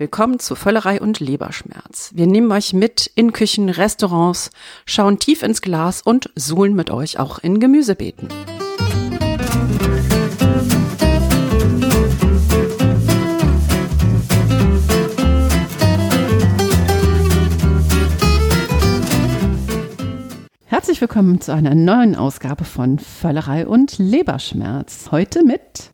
Willkommen zu Völlerei und Leberschmerz. Wir nehmen euch mit in Küchen, Restaurants, schauen tief ins Glas und suhlen mit euch auch in Gemüsebeeten. Herzlich willkommen zu einer neuen Ausgabe von Völlerei und Leberschmerz. Heute mit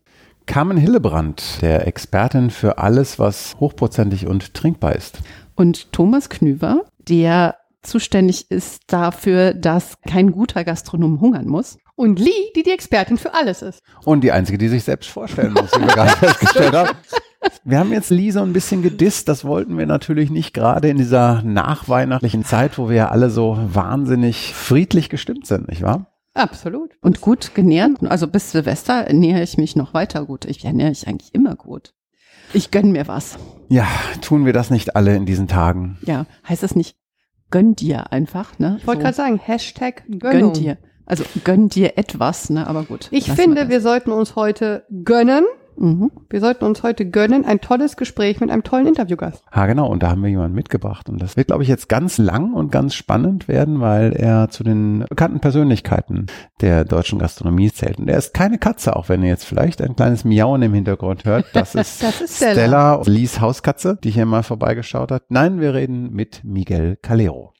Carmen Hillebrand, der Expertin für alles, was hochprozentig und trinkbar ist. Und Thomas Knüver, der zuständig ist dafür, dass kein guter Gastronom hungern muss. Und Lee, die die Expertin für alles ist. Und die einzige, die sich selbst vorstellen muss, wie wir gerade festgestellt haben. Wir haben jetzt Lee so ein bisschen gedisst. Das wollten wir natürlich nicht gerade in dieser nachweihnachtlichen Zeit, wo wir ja alle so wahnsinnig friedlich gestimmt sind, nicht wahr? Absolut. Und gut genährt. Also bis Silvester nähere ich mich noch weiter gut. Ich ernähre ich eigentlich immer gut. Ich gönn mir was. Ja, tun wir das nicht alle in diesen Tagen? Ja, heißt das nicht gönn dir einfach, ne? Ich wollte So, gerade sagen, Hashtag gönn Gönnung. dir. Also gönn dir etwas, ne? Aber gut. Ich finde, das. wir sollten uns heute gönnen. Mhm. Wir sollten uns heute gönnen ein tolles Gespräch mit einem tollen Interviewgast. Ah, genau. Und da haben wir jemanden mitgebracht. Und das wird, glaube ich, jetzt ganz lang und ganz spannend werden, weil er zu den bekannten Persönlichkeiten der deutschen Gastronomie zählt. Und er ist keine Katze, auch wenn ihr jetzt vielleicht ein kleines Miauen im Hintergrund hört. Das ist, Das ist Stella. Stella, Lies Hauskatze, die hier mal vorbeigeschaut hat. Nein, wir reden mit Miguel Calero.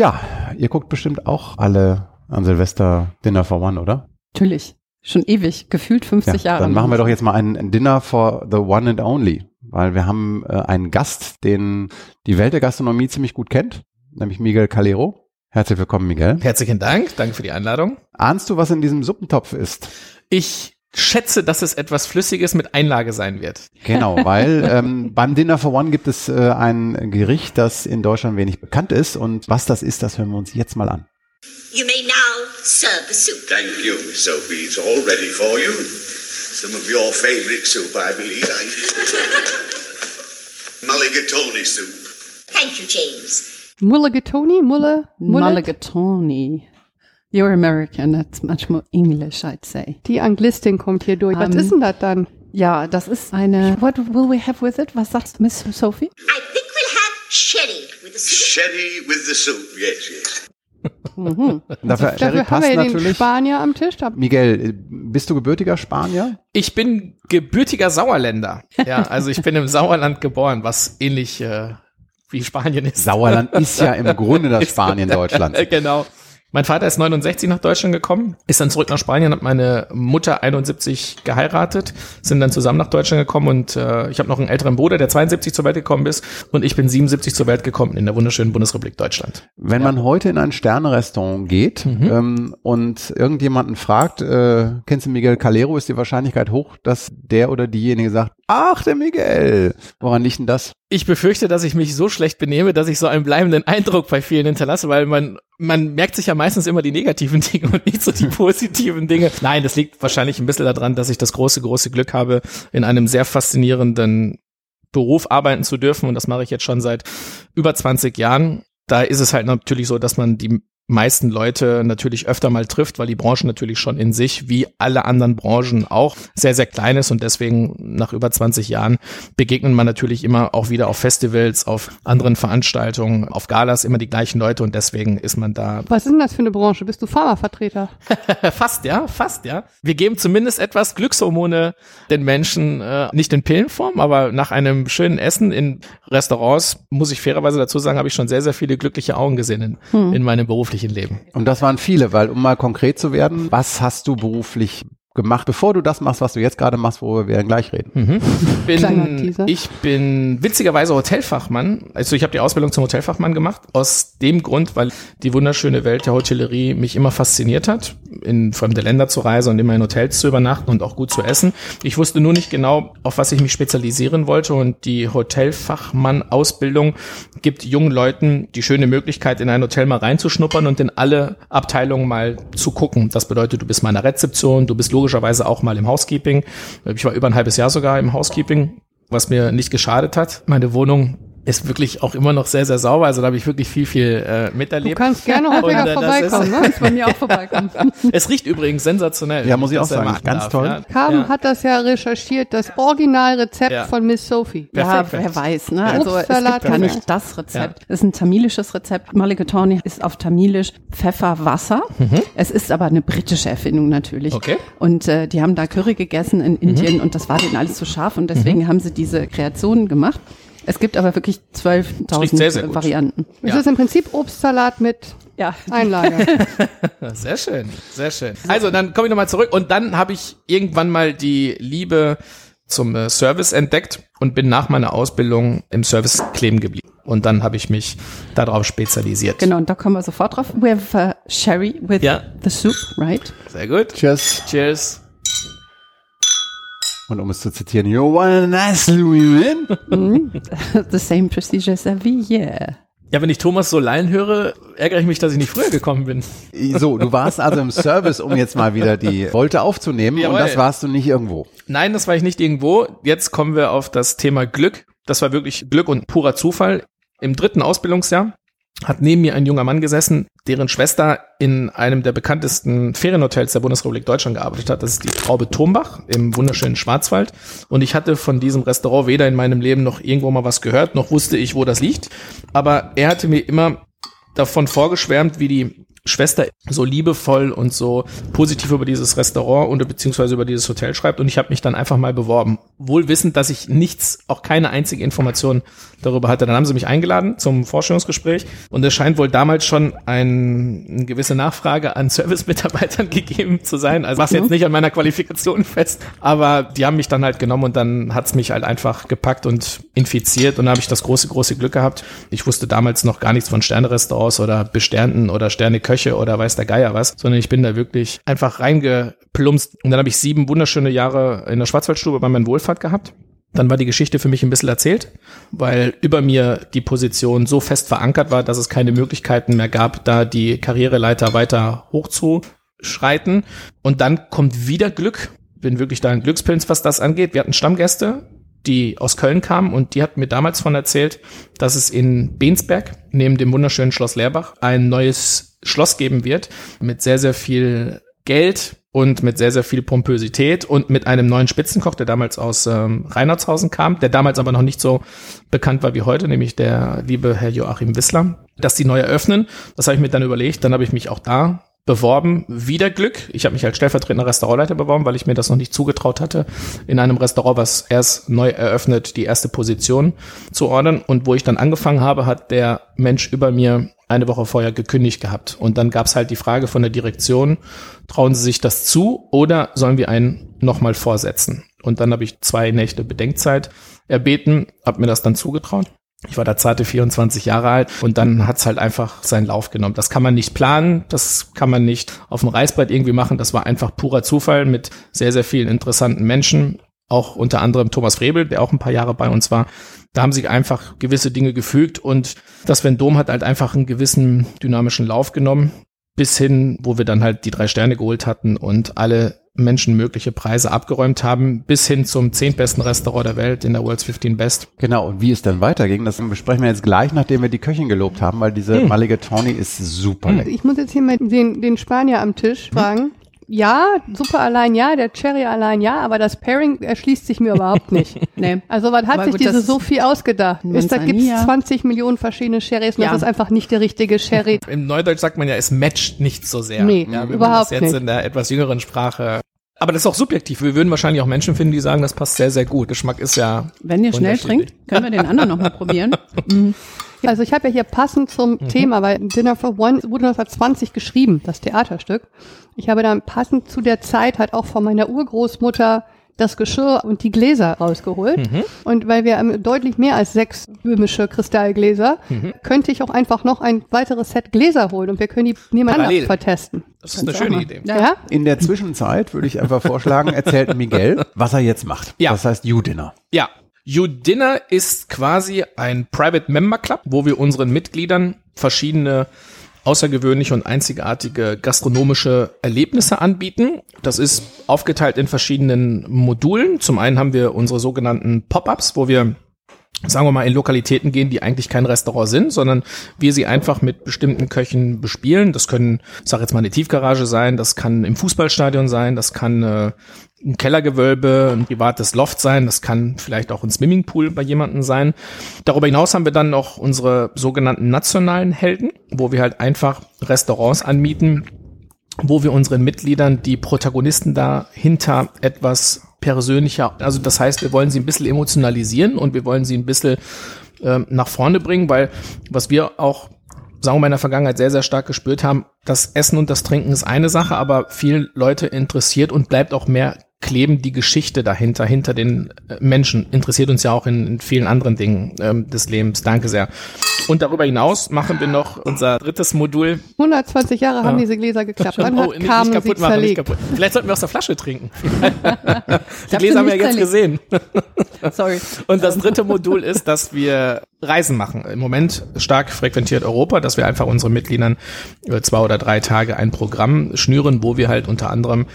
Ja, ihr guckt bestimmt auch alle an Silvester Dinner for One, oder? Natürlich. Schon ewig. Gefühlt 50 Jahre. Dann machen wir doch jetzt mal ein, ein Dinner for the One and Only, weil wir haben äh, einen Gast, den die Welt der Gastronomie ziemlich gut kennt, nämlich Miguel Calero. Herzlich willkommen, Miguel. Herzlichen Dank, danke für die Einladung. Ahnst du, was in diesem Suppentopf ist? Ich schätze, dass es etwas Flüssiges mit Einlage sein wird. Genau, weil ähm, beim Dinner for One gibt es äh, ein Gericht, das in Deutschland wenig bekannt ist und was das ist, das hören wir uns jetzt mal an. You may now serve the soup. Thank you, Miss Sophie. It's all ready for you. Some of your favourite soup, I believe. I... Mulligatawny soup. Thank you, James. Mulligatawny, Mulle, Mulle. Mulligatawny. You're American. That's much more English, I'd say. Die Anglistin kommt hier durch. Was Ähm, ist denn das dann? Ja, das ist eine. What will we have with it? Was sagt Miss Sophie? I think we'll have sherry with the soup. Sherry with the soup, yes, yes. Und Dafür, Dafür haben passt wir den natürlich. Spanier am Tisch. Miguel, bist du gebürtiger Spanier? Ich bin gebürtiger Sauerländer. Ja, also ich bin im Sauerland geboren, was ähnlich äh, wie Spanien ist. Sauerland ist ja im Grunde das Spanien Deutschlands. Genau. Mein Vater ist 69 nach Deutschland gekommen, ist dann zurück nach Spanien, hat meine Mutter 71 geheiratet, sind dann zusammen nach Deutschland gekommen und äh, ich habe noch einen älteren Bruder, der 72 zur Welt gekommen ist und ich bin 77 zur Welt gekommen in der wunderschönen Bundesrepublik Deutschland. Wenn man heute in ein Sterne-Restaurant geht ähm, und irgendjemanden fragt, äh, kennst du Miguel Calero, ist die Wahrscheinlichkeit hoch, dass der oder diejenige sagt, ach, der Miguel. Woran liegt denn das? Ich befürchte, dass ich mich so schlecht benehme, dass ich so einen bleibenden Eindruck bei vielen hinterlasse, weil man, man merkt sich ja meistens immer die negativen Dinge und nicht so die positiven Dinge. Nein, das liegt wahrscheinlich ein bisschen daran, dass ich das große, große Glück habe, in einem sehr faszinierenden Beruf arbeiten zu dürfen. Und das mache ich jetzt schon seit über 20 Jahren. Da ist es halt natürlich so, dass man die meisten Leute natürlich öfter mal trifft, weil die Branche natürlich schon in sich, wie alle anderen Branchen auch, sehr, sehr klein ist und deswegen nach über 20 Jahren begegnet man natürlich immer auch wieder auf Festivals, auf anderen Veranstaltungen, auf Galas immer die gleichen Leute und deswegen ist man da Was ist denn das für eine Branche? Bist du Pharmavertreter? fast, ja, fast, ja. Wir geben zumindest etwas Glückshormone den Menschen, äh, nicht in Pillenform, aber nach einem schönen Essen in Restaurants, muss ich fairerweise dazu sagen, habe ich schon sehr, sehr viele glückliche Augen gesehen in, in meinem beruflichen Leben. Und das waren viele, weil um mal konkret zu werden, was hast du beruflich gemacht, bevor du das machst, was du jetzt gerade machst, worüber wir dann gleich reden? Kleiner bin, ich bin witzigerweise Hotelfachmann. Also ich habe die Ausbildung zum Hotelfachmann gemacht. Aus dem Grund, weil die wunderschöne Welt der Hotellerie mich immer fasziniert hat, in fremde Länder zu reisen und immer in Hotels zu übernachten und auch gut zu essen. Ich wusste nur nicht genau, auf was ich mich spezialisieren wollte. Und die Hotelfachmann-Ausbildung gibt jungen Leuten die schöne Möglichkeit, in ein Hotel mal reinzuschnuppern und in alle Abteilungen mal zu gucken. Das bedeutet, du bist mal in der Rezeption, du bist logischerweise auch mal im Housekeeping. Ich war über ein halbes Jahr sogar im Housekeeping, was mir nicht geschadet hat. Meine Wohnung ist wirklich auch immer noch sehr, sehr sauber. Also da habe ich wirklich viel, viel äh, Du miterlebt. kannst gerne häufiger äh, das vorbeikommen, ist- ne? Kannst bei mir auch vorbeikommen. Es riecht übrigens sensationell. Ja, muss ich auch sagen. Ganz darf, toll. Ja. Carmen ja. hat das ja recherchiert, das Originalrezept Ja. von Miss Sophie. Ja, Perfekt. wer weiß, ne? Also es Obstsalat, gibt gar perfekt. nicht das Rezept. Es ist ein tamilisches Rezept. Mulligatawny ist auf Tamilisch Pfefferwasser. Es ist aber eine britische Erfindung natürlich. Mhm. Okay. Und äh, die haben da Curry gegessen in Indien und das war denen alles zu scharf und deswegen haben sie diese Kreationen gemacht. Es gibt aber wirklich riecht sehr, sehr 12.000 gut. Varianten. Es Ja. ist im Prinzip Obstsalat mit Ja, Einlage. Sehr schön, sehr schön. Also dann komme ich nochmal zurück und dann habe ich irgendwann mal die Liebe zum äh, Service entdeckt und bin nach meiner Ausbildung im Service kleben geblieben. Und dann habe ich mich darauf spezialisiert. genau, und da kommen wir sofort drauf. We have uh, sherry with Ja. the soup, right? Sehr gut. Cheers. Cheers. Und um es zu zitieren, you're one nice Louis man. the same procedure as every year. Ja, wenn ich Thomas so lallen höre, ärgere ich mich, dass ich nicht früher gekommen bin. So, du warst also im Service, um jetzt mal wieder die Wolte aufzunehmen Jawohl. und das warst du nicht irgendwo. Nein, das war ich nicht irgendwo. Jetzt kommen wir auf das Thema Glück. Das war wirklich Glück und purer Zufall. Im dritten Ausbildungsjahr hat neben mir ein junger Mann gesessen, deren Schwester in einem der bekanntesten Ferienhotels der Bundesrepublik Deutschland gearbeitet hat. Das ist die Traube Turmbach im wunderschönen Schwarzwald. Und ich hatte von diesem Restaurant weder in meinem Leben noch irgendwo mal was gehört, noch wusste ich, wo das liegt. Aber er hatte mir immer davon vorgeschwärmt, wie die Schwester so liebevoll und so positiv über dieses Restaurant und beziehungsweise über dieses Hotel schreibt und ich habe mich dann einfach mal beworben. Wohl wissend, dass ich nichts, auch keine einzige Information darüber hatte. Dann haben sie mich eingeladen zum Vorstellungsgespräch und es scheint wohl damals schon ein, eine gewisse Nachfrage an Service-Mitarbeitern gegeben zu sein. Also was jetzt nicht an meiner Qualifikation fest, aber die haben mich dann halt genommen und dann hat's mich halt einfach gepackt und infiziert und da habe ich das große, große Glück gehabt. Ich wusste damals noch gar nichts von Sternerestaurants oder Besternten oder Sterneköche oder weiß der Geier was, sondern ich bin da wirklich einfach reingeplumpst und dann habe ich sieben wunderschöne Jahre in der Schwarzwaldstube bei meinem Wohlfahrt gehabt. Dann war die Geschichte für mich ein bisschen erzählt, weil über mir die Position so fest verankert war, dass es keine Möglichkeiten mehr gab, da die Karriereleiter weiter hochzuschreiten. Und dann kommt wieder Glück. Bin wirklich da ein Glückspilz, was das angeht. Wir hatten Stammgäste, die aus Köln kamen und die hat mir damals von erzählt, dass es in Bensberg neben dem wunderschönen Schloss Leerbach ein neues Schloss geben wird mit sehr, sehr viel Geld und mit sehr, sehr viel Pompösität und mit einem neuen Spitzenkoch, der damals aus ähm, Reinhardshausen kam, der damals aber noch nicht so bekannt war wie heute, nämlich der liebe Herr Joachim Wissler, dass die neu eröffnen. Das habe ich mir dann überlegt. Dann habe ich mich auch da beworben. Wieder Glück. Ich habe mich als stellvertretender Restaurantleiter beworben, weil ich mir das noch nicht zugetraut hatte, in einem Restaurant, was erst neu eröffnet, die erste Position zu ordern. Und wo ich dann angefangen habe, hat der Mensch über mir eine Woche vorher gekündigt gehabt. Und dann gab es halt die Frage von der Direktion, trauen Sie sich das zu oder sollen wir einen nochmal vorsetzen? Und dann habe ich zwei Nächte Bedenkzeit erbeten, habe mir das dann zugetraut. Ich war da zarte 24 Jahre alt und dann hat's halt einfach seinen Lauf genommen. Das kann man nicht planen, das kann man nicht auf dem Reißbrett irgendwie machen. Das war einfach purer Zufall mit sehr, sehr vielen interessanten Menschen. Auch unter anderem Thomas Frebel, der auch ein paar Jahre bei uns war. Da haben sich einfach gewisse Dinge gefügt und das Vendom hat halt einfach einen gewissen dynamischen Lauf genommen. Bis hin, wo wir dann halt die drei Sterne geholt hatten und alle Menschen mögliche Preise abgeräumt haben, bis hin zum zehntbesten Restaurant der Welt in der World's 15 Best. Genau, und wie es dann weiterging, das besprechen wir jetzt gleich, nachdem wir die Köchin gelobt haben, weil diese Hm. Mulligatawny ist super lecker. Ich muss jetzt hier mal den, den Spanier am Tisch fragen. Ja, super allein ja, der Cherry allein ja, aber das Pairing erschließt sich mir überhaupt nicht. Nee. Also was hat Aber sich gut, diese Sophie ausgedacht? Ist, da gibt's Manzanilla. 20 Millionen verschiedene Sherrys und Ja. das ist einfach nicht der richtige Sherry. Im Neudeutsch sagt man ja, es matcht nicht so sehr. Nee, ja, wenn man überhaupt das jetzt nicht. in der etwas jüngeren Sprache. Aber das ist auch subjektiv. Wir würden wahrscheinlich auch Menschen finden, die sagen, das passt sehr, sehr gut. Geschmack ist ja. Wenn ihr schnell trinkt, können wir den anderen nochmal probieren. Also ich habe ja hier passend zum Mhm. Thema, weil Dinner for One wurde 1920 geschrieben, das Theaterstück. Ich habe dann passend zu der Zeit halt auch von meiner Urgroßmutter das Geschirr und die Gläser rausgeholt. Mhm. Und weil wir haben deutlich mehr als sechs böhmische Kristallgläser, Mhm. könnte ich auch einfach noch ein weiteres Set Gläser holen und wir können die nebeneinander Parallel. vertesten. Das ist eine Kannst schöne mal. Idee. Ja. Ja? In der Zwischenzeit würde ich einfach vorschlagen, erzählt Miguel, was er jetzt macht. Ja. Das heißt You-Dinner. Ja. You Dinner ist quasi ein Private Member Club, wo wir unseren Mitgliedern verschiedene außergewöhnliche und einzigartige gastronomische Erlebnisse anbieten. Das ist aufgeteilt in verschiedenen Modulen. Zum einen haben wir unsere sogenannten Pop-ups, wo wir sagen wir mal, in Lokalitäten gehen, die eigentlich kein Restaurant sind, sondern wir sie einfach mit bestimmten Köchen bespielen. Das können, ich sag jetzt mal, eine Tiefgarage sein, das kann im Fußballstadion sein, das kann äh, ein Kellergewölbe, ein privates Loft sein, das kann vielleicht auch ein Swimmingpool bei jemandem sein. Darüber hinaus haben wir dann noch unsere sogenannten nationalen Helden, wo wir halt einfach Restaurants anmieten, wo wir unseren Mitgliedern die Protagonisten dahinter etwas persönlicher, also das heißt, wir wollen sie ein bisschen emotionalisieren und wir wollen sie ein bisschen ähm, nach vorne bringen, weil was wir auch sagen wir mal in der Vergangenheit sehr, sehr stark gespürt haben, das Essen und das Trinken ist eine Sache, aber viele Leute interessiert und bleibt auch mehr kleben die Geschichte dahinter, hinter den äh, Menschen. Interessiert uns ja auch in, in vielen anderen Dingen ähm, des Lebens. Danke sehr. Und darüber hinaus machen wir noch unser drittes Modul. 120 Jahre haben Ja. diese Gläser geklappt. Wann oh, hat kamen sie kaputt machen, nicht zerlegt? kaputt. Vielleicht sollten wir aus der Flasche trinken. die Gläser sie haben wir nicht jetzt gesehen. Sorry. Und das dritte Modul ist, dass wir Reisen machen. Im Moment stark frequentiert Europa, dass wir einfach unseren Mitgliedern über zwei oder drei Tage ein Programm schnüren, wo wir halt unter anderem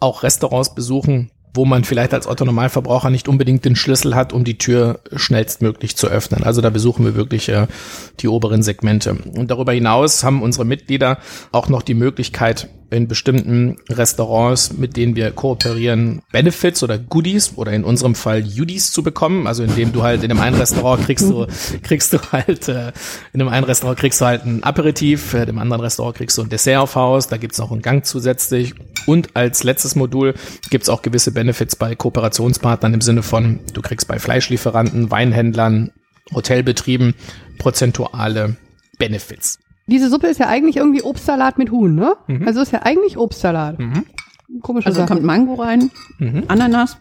auch Restaurants besuchen, wo man vielleicht als Otto-Normalverbraucher nicht unbedingt den Schlüssel hat, um die Tür schnellstmöglich zu öffnen. Also da besuchen wir wirklich äh, die oberen Segmente. Und darüber hinaus haben unsere Mitglieder auch noch die Möglichkeit, in bestimmten Restaurants, mit denen wir kooperieren, Benefits oder Goodies oder in unserem Fall Judies zu bekommen. Also indem du halt in einem einen Restaurant kriegst du, kriegst du halt, äh, in einem einen Restaurant kriegst du halt ein Aperitif, äh, in dem anderen Restaurant kriegst du ein Dessert auf Haus, da gibt's noch einen Gang zusätzlich. Und als letztes Modul gibt's auch gewisse Benefits bei Kooperationspartnern im Sinne von, du kriegst bei Fleischlieferanten, Weinhändlern, Hotelbetrieben prozentuale Benefits. Diese Suppe ist ja eigentlich irgendwie Obstsalat mit Huhn, ne? Also ist ja eigentlich Obstsalat. Komische Also Sache. kommt Mango rein, Mhm. Ananas.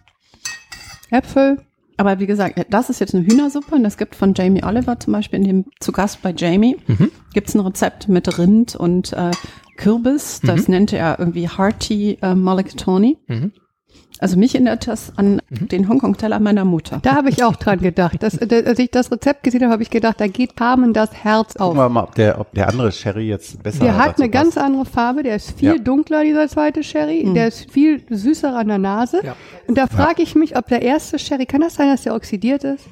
Äpfel. Aber wie gesagt, das ist jetzt eine Hühnersuppe und es gibt von Jamie Oliver zum Beispiel in dem zu Gast bei Jamie Mhm. gibt's ein Rezept mit Rind und äh, Kürbis. Das nennt er irgendwie Hearty äh, Mulligatawny. Mhm. Also mich erinnert das an den Hongkong-Teller meiner Mutter. Da habe ich auch dran gedacht. Das, das, als ich das Rezept gesehen habe, habe ich gedacht, da geht Carmen das Herz Gucken auf. wir mal, ob der, ob der andere Sherry jetzt besser Der hat eine ganz passt. andere Farbe, der ist viel Ja. dunkler, dieser zweite Sherry. Der ist viel süßer an der Nase. Ja. Und da frage ich mich, ob der erste Sherry, kann das sein, dass der oxidiert ist?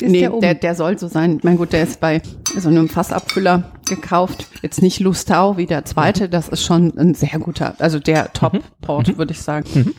Ist nee, der um? der, der soll so sein. Mein gut, der ist bei so einem Fassabfüller gekauft. Jetzt nicht Lustau wie der zweite, das ist schon ein sehr guter, also der Top-Port, würde ich sagen.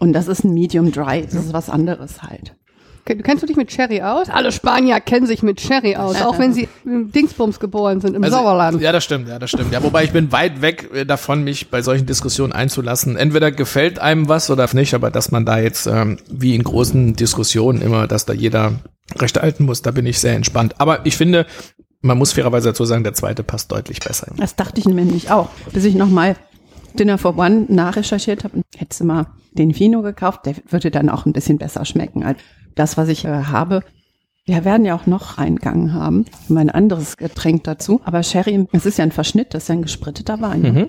Und das ist ein Medium Dry, das ist was anderes halt. Ken- Kennst du dich mit Sherry aus? Alle Spanier kennen sich mit Sherry aus, auch wenn sie im Dingsbums geboren sind, im Sauerland. Also, Ja, das stimmt, ja, das stimmt. Ja, wobei ich bin weit weg äh, davon, mich bei solchen Diskussionen einzulassen. Entweder gefällt einem was oder nicht, aber dass man da jetzt, ähm, wie in großen Diskussionen immer, dass da jeder Recht halten muss, da bin ich sehr entspannt. Aber ich finde, man muss fairerweise dazu sagen, der zweite passt deutlich besser. Das dachte ich nämlich auch, bis ich nochmal Dinner for One nachrecherchiert habe. Hättest du mal den Vino gekauft, der würde dann auch ein bisschen besser schmecken als das, was ich äh, habe. Wir werden ja auch noch Eingang haben, mein anderes Getränk dazu. Aber Sherry, es ist ja ein Verschnitt, das ist ja ein gespritteter Wein. Mhm.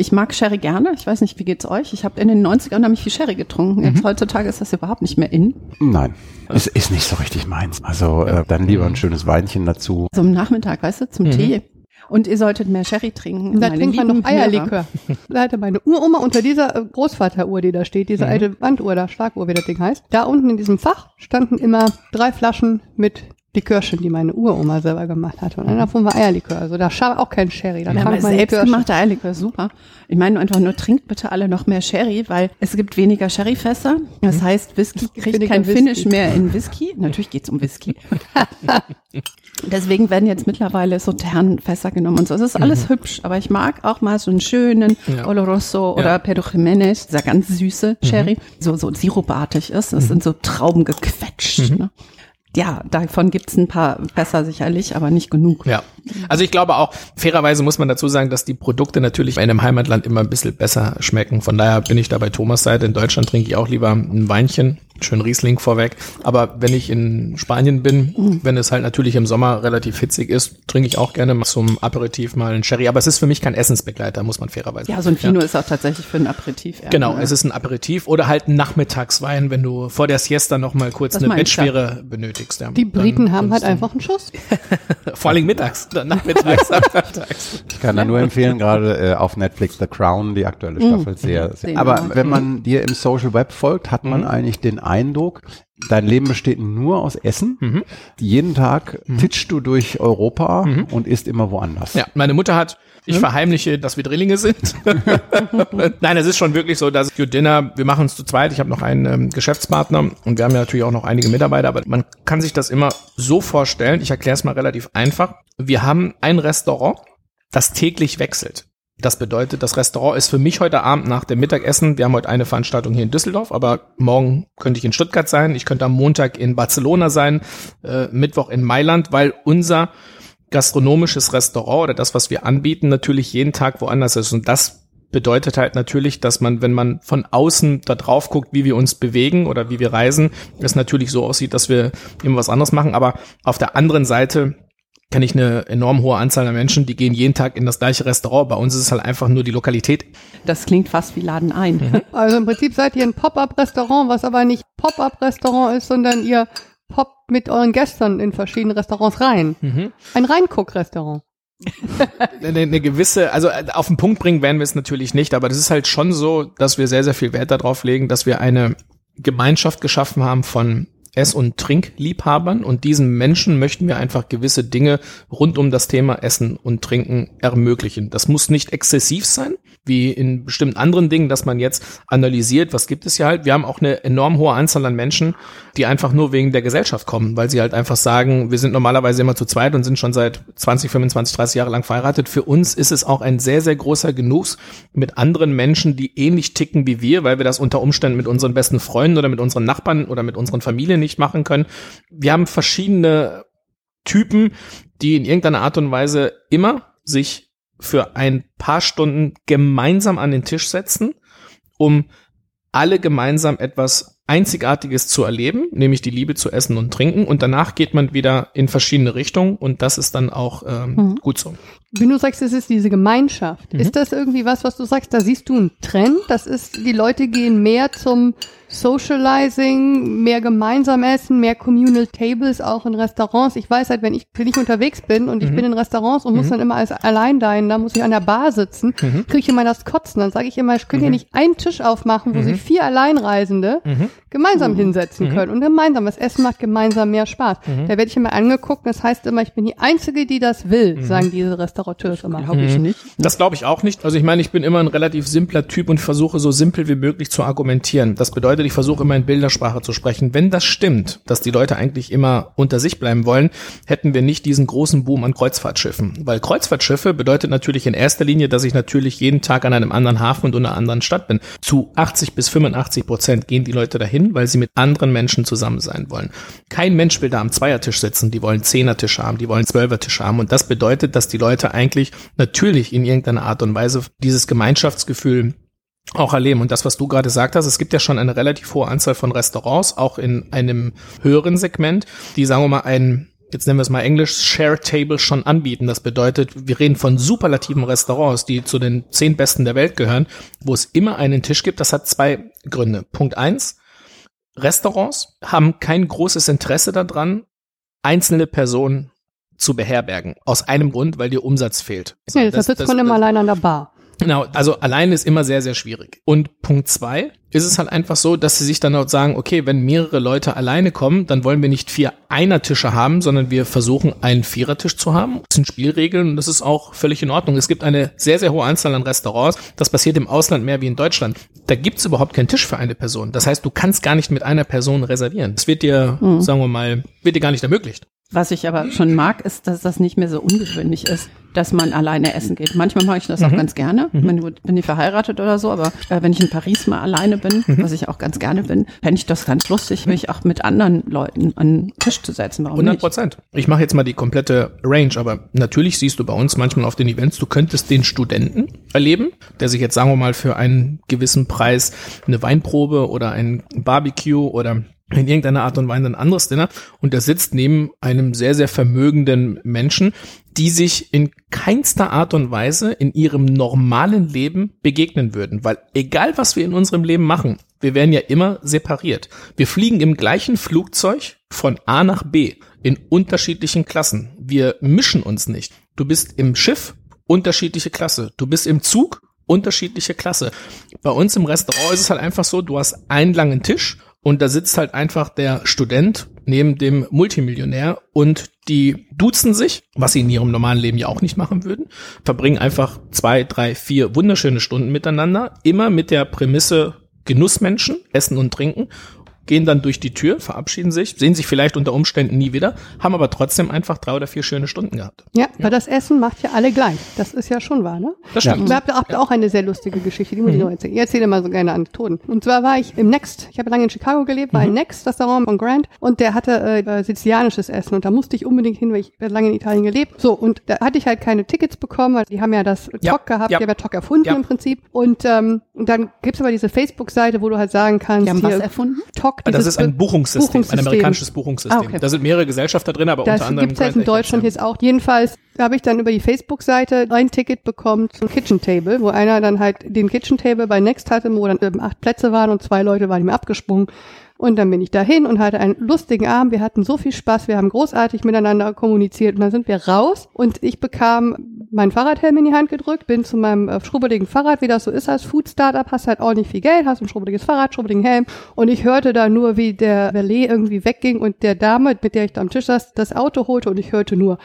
Ich mag Sherry gerne. Ich weiß nicht, wie geht's euch? Ich habe in den 90ern unheimlich viel Sherry getrunken. Jetzt heutzutage ist das überhaupt nicht mehr in. Nein, es ist nicht so richtig meins. Also äh, dann lieber Mhm. ein schönes Weinchen dazu. So am Nachmittag, weißt du, zum Tee. Und ihr solltet mehr Sherry trinken. Und da trinkt man noch Eierlikör. Da hatte meine Uroma unter dieser äh, Großvateruhr, die da steht, diese alte Wanduhr da, Schlaguhr, wie das Ding heißt. Da unten in diesem Fach standen immer drei Flaschen mit Likörchen, die meine Uroma selber gemacht hatte. Und einer davon war Eierlikör. Also da schau auch kein Sherry. Da Ja, aber selbstgemachter Eierlikör, super. Ich meine einfach nur, trinkt bitte alle noch mehr Sherry, weil es gibt weniger Sherryfässer. Das heißt, Whisky kriegt weniger kein Whisky. Finish mehr in Whisky. Natürlich geht's um Whisky. Deswegen werden jetzt mittlerweile so Ternfässer genommen und so. Es ist alles hübsch, aber ich mag auch mal so einen schönen Ja. Oloroso oder Ja. Pedro Jimenez, dieser ganz süße Sherry, so, so sirupartig ist. Das sind so Trauben gequetscht. Ne? Ja, davon gibt's ein paar Fässer sicherlich, aber nicht genug. Ja. Also ich glaube auch, fairerweise muss man dazu sagen, dass die Produkte natürlich in einem Heimatland immer ein bisschen besser schmecken. Von daher bin ich da bei Thomas Seite. In Deutschland trinke ich auch lieber ein Weinchen, schön Riesling vorweg. Aber wenn ich in Spanien bin, wenn es halt natürlich im Sommer relativ hitzig ist, trinke ich auch gerne mal zum Aperitif mal einen Sherry. Aber es ist für mich kein Essensbegleiter, muss man fairerweise Ja, so ein Fino ist auch tatsächlich für ein Aperitif. eher, Genau, ne? es ist ein Aperitif oder halt ein Nachmittagswein, wenn du vor der Siesta noch mal kurz Das eine ja. Bettschwere benötigst. Ja. Die Briten Dann haben halt einfach einen Schuss. Vor allem mittags, dann nachmittags, nachmittags. Ich kann da nur empfehlen, gerade äh, auf Netflix The Crown, die aktuelle Staffel, sehr, sehr. Sehen Aber wenn man dir im Social Web folgt, hat man eigentlich den Eindruck, dein Leben besteht nur aus Essen. Mhm. Jeden Tag titschst du durch Europa und isst immer woanders. Ja, meine Mutter hat, ich verheimliche, dass wir Drillinge sind. Nein, es ist schon wirklich so, dass für Dinner, wir machen es zu zweit, ich habe noch einen ähm, Geschäftspartner und wir haben ja natürlich auch noch einige Mitarbeiter, aber man kann sich das immer so vorstellen, ich erkläre es mal relativ einfach. Wir haben ein Restaurant, das täglich wechselt. Das bedeutet, das Restaurant ist für mich heute Abend nach dem Mittagessen. Wir haben heute eine Veranstaltung hier in Düsseldorf, aber morgen könnte ich in Stuttgart sein. Ich könnte am Montag in Barcelona sein, äh, Mittwoch in Mailand, weil unser gastronomisches Restaurant oder das, was wir anbieten, natürlich jeden Tag woanders ist. Und das bedeutet halt natürlich, dass man, wenn man von außen da drauf guckt, wie wir uns bewegen oder wie wir reisen, es natürlich so aussieht, dass wir immer was anderes machen. Aber auf der anderen Seite kenne ich eine enorm hohe Anzahl an Menschen, die gehen jeden Tag in das gleiche Restaurant. Bei uns ist es halt einfach nur die Lokalität. Das klingt fast wie Laden ein. Also im Prinzip seid ihr ein Pop-up-Restaurant, was aber nicht Pop-up-Restaurant ist, sondern ihr poppt mit euren Gästen in verschiedene Restaurants rein. Ein Reinguck-Restaurant. eine, eine gewisse, also äh, auf den Punkt bringen werden wir es natürlich nicht, aber das ist halt schon so, dass wir sehr, sehr viel Wert darauf legen, dass wir eine Gemeinschaft geschaffen haben von Ess- und Trinkliebhabern und diesen Menschen möchten wir einfach gewisse Dinge rund um das Thema Essen und Trinken ermöglichen. Das muss nicht exzessiv sein, wie in bestimmten anderen Dingen, dass man jetzt analysiert, was gibt es hier halt. Wir haben auch eine enorm hohe Anzahl an Menschen, die einfach nur wegen der Gesellschaft kommen, weil sie halt einfach sagen, wir sind normalerweise immer zu zweit und sind schon seit 20, 25, 30 Jahre lang verheiratet. Für uns ist es auch ein sehr, sehr großer Genuss mit anderen Menschen, die ähnlich ticken wie wir, weil wir das unter Umständen mit unseren besten Freunden oder mit unseren Nachbarn oder mit unseren Familien nicht machen können. Wir haben verschiedene Typen, die in irgendeiner Art und Weise immer sich für ein paar Stunden gemeinsam an den Tisch setzen, um alle gemeinsam etwas Einzigartiges zu erleben, nämlich die Liebe zu essen und trinken. Und danach geht man wieder in verschiedene Richtungen und das ist dann auch ähm, Mhm. gut so. Wenn du sagst, es ist diese Gemeinschaft, ist das irgendwie was, was du sagst, da siehst du einen Trend? Das ist, die Leute gehen mehr zum Socializing, mehr gemeinsam essen, mehr Communal Tables auch in Restaurants. Ich weiß halt, wenn ich, wenn ich unterwegs bin und ich bin in Restaurants und muss dann immer als allein dahin, da muss ich an der Bar sitzen, kriege ich immer das Kotzen. Dann sage ich immer, ich könnte hier nicht einen Tisch aufmachen, wo sich vier Alleinreisende gemeinsam hinsetzen können und gemeinsam. Das Essen macht gemeinsam mehr Spaß. Da werde ich immer angeguckt, das heißt immer, ich bin die Einzige, die das will, sagen diese Restaurateurs immer. Glaube ich nicht. Das glaube ich auch nicht. Also ich meine, ich bin immer ein relativ simpler Typ und versuche so simpel wie möglich zu argumentieren. Das bedeutet, ich versuche immer in Bildersprache zu sprechen. Wenn das stimmt, dass die Leute eigentlich immer unter sich bleiben wollen, hätten wir nicht diesen großen Boom an Kreuzfahrtschiffen. Weil Kreuzfahrtschiffe bedeutet natürlich in erster Linie, dass ich natürlich jeden Tag an einem anderen Hafen und in einer anderen Stadt bin. Zu 80 bis 85 Prozent gehen die Leute dahin, weil sie mit anderen Menschen zusammen sein wollen. Kein Mensch will da am Zweiertisch sitzen. Die wollen Zehnertisch haben, die wollen Zwölfertisch haben. Und das bedeutet, dass die Leute eigentlich natürlich in irgendeiner Art und Weise dieses Gemeinschaftsgefühl auch erleben. Und das, was du gerade gesagt hast, es gibt ja schon eine relativ hohe Anzahl von Restaurants, auch in einem höheren Segment, die, sagen wir mal, ein Jetzt nennen wir es mal Englisch, Share Table schon anbieten. Das bedeutet, wir reden von superlativen Restaurants, die zu den zehn besten der Welt gehören, wo es immer einen Tisch gibt. Das hat zwei Gründe. Punkt eins, Restaurants haben kein großes Interesse daran, einzelne Personen zu beherbergen. Aus einem Grund, weil dir Umsatz fehlt. Ja, deshalb sitzt man immer allein an der Bar. Genau, also allein ist immer sehr, sehr schwierig. Und Punkt zwei ist es halt einfach so, dass sie sich dann auch sagen, okay, wenn mehrere Leute alleine kommen, dann wollen wir nicht vier Einertische haben, sondern wir versuchen einen Vierertisch zu haben. Das sind Spielregeln und das ist auch völlig in Ordnung. Es gibt eine sehr, sehr hohe Anzahl an Restaurants. Das passiert im Ausland mehr wie in Deutschland. Da gibt's überhaupt keinen Tisch für eine Person. Das heißt, du kannst gar nicht mit einer Person reservieren. Das wird dir, sagen wir mal, wird dir gar nicht ermöglicht. Was ich aber schon mag, ist, dass das nicht mehr so ungewöhnlich ist, dass man alleine essen geht. Manchmal mache ich das auch ganz gerne. Wenn du bin ich verheiratet oder so, aber äh, wenn ich in Paris mal alleine bin, was ich auch ganz gerne bin, fände ich das ganz lustig, mich auch mit anderen Leuten an den Tisch zu setzen. Warum 100 nicht? Prozent. Ich mache jetzt mal die komplette Range, aber natürlich siehst du bei uns manchmal auf den Events, du könntest den Studenten erleben, der sich jetzt, sagen wir mal, für einen gewissen Preis eine Weinprobe oder ein Barbecue oder in irgendeiner Art und Weise ein anderes Dinner und der sitzt neben einem sehr, sehr vermögenden Menschen, die sich in keinster Art und Weise in ihrem normalen Leben begegnen würden. Weil egal, was wir in unserem Leben machen, wir werden ja immer separiert. Wir fliegen im gleichen Flugzeug von A nach B in unterschiedlichen Klassen. Wir mischen uns nicht. Du bist im Schiff unterschiedliche Klasse. Du bist im Zug unterschiedliche Klasse. Bei uns im Restaurant ist es halt einfach so, du hast einen langen Tisch und da sitzt halt einfach der Student neben dem Multimillionär und die duzen sich, was sie in ihrem normalen Leben ja auch nicht machen würden, verbringen einfach zwei, drei, vier wunderschöne Stunden miteinander, immer mit der Prämisse Genussmenschen, essen und trinken gehen dann durch die Tür, verabschieden sich, sehen sich vielleicht unter Umständen nie wieder, haben aber trotzdem einfach drei oder vier schöne Stunden gehabt. Ja, weil das Essen macht ja alle gleich. Das ist ja schon wahr, ne? Das Ihr stimmt. habt, habt auch eine sehr lustige Geschichte, die muss ich noch erzählen. Ich erzähle mal so gerne Anekdoten. Und zwar war ich im Next, ich habe lange in Chicago gelebt, war im Next Restaurant von Grant und der hatte äh, sizilianisches Essen und da musste ich unbedingt hin, weil ich hab lange in Italien gelebt. So, und da hatte ich halt keine Tickets bekommen, weil die haben ja das Ja, Talk gehabt, ja. die haben ja Talk erfunden Ja. im Prinzip. Und, ähm, und dann gibt's aber diese Facebook-Seite, wo du halt sagen kannst, Die haben was erfunden? Talk, Das dieses ist ein Be- Buchungssystem, ein Buchungssystem. amerikanisches Buchungssystem. Ah, okay. Da sind mehrere Gesellschafter drin, aber Das unter anderem gibt's jetzt Grand in Deutschland jetzt auch. Jedenfalls habe ich dann über die Facebook-Seite ein Ticket bekommen zum Kitchen Table, wo einer dann halt den Kitchen Table bei Next hatte, wo dann eben acht Plätze waren und zwei Leute waren ihm abgesprungen. Und dann bin ich dahin und hatte einen lustigen Abend. Wir hatten so viel Spaß. Wir haben großartig miteinander kommuniziert. Und dann sind wir raus und ich bekam mein Fahrradhelm in die Hand gedrückt, bin zu meinem äh, schrubbeligen Fahrrad, wie das so ist als Food-Startup, hast halt auch nicht viel Geld, hast ein schrubbeliges Fahrrad, schrubbeligen Helm. Und ich hörte da nur, wie der Valet irgendwie wegging und der Dame, mit der ich da am Tisch saß, das Auto holte und ich hörte nur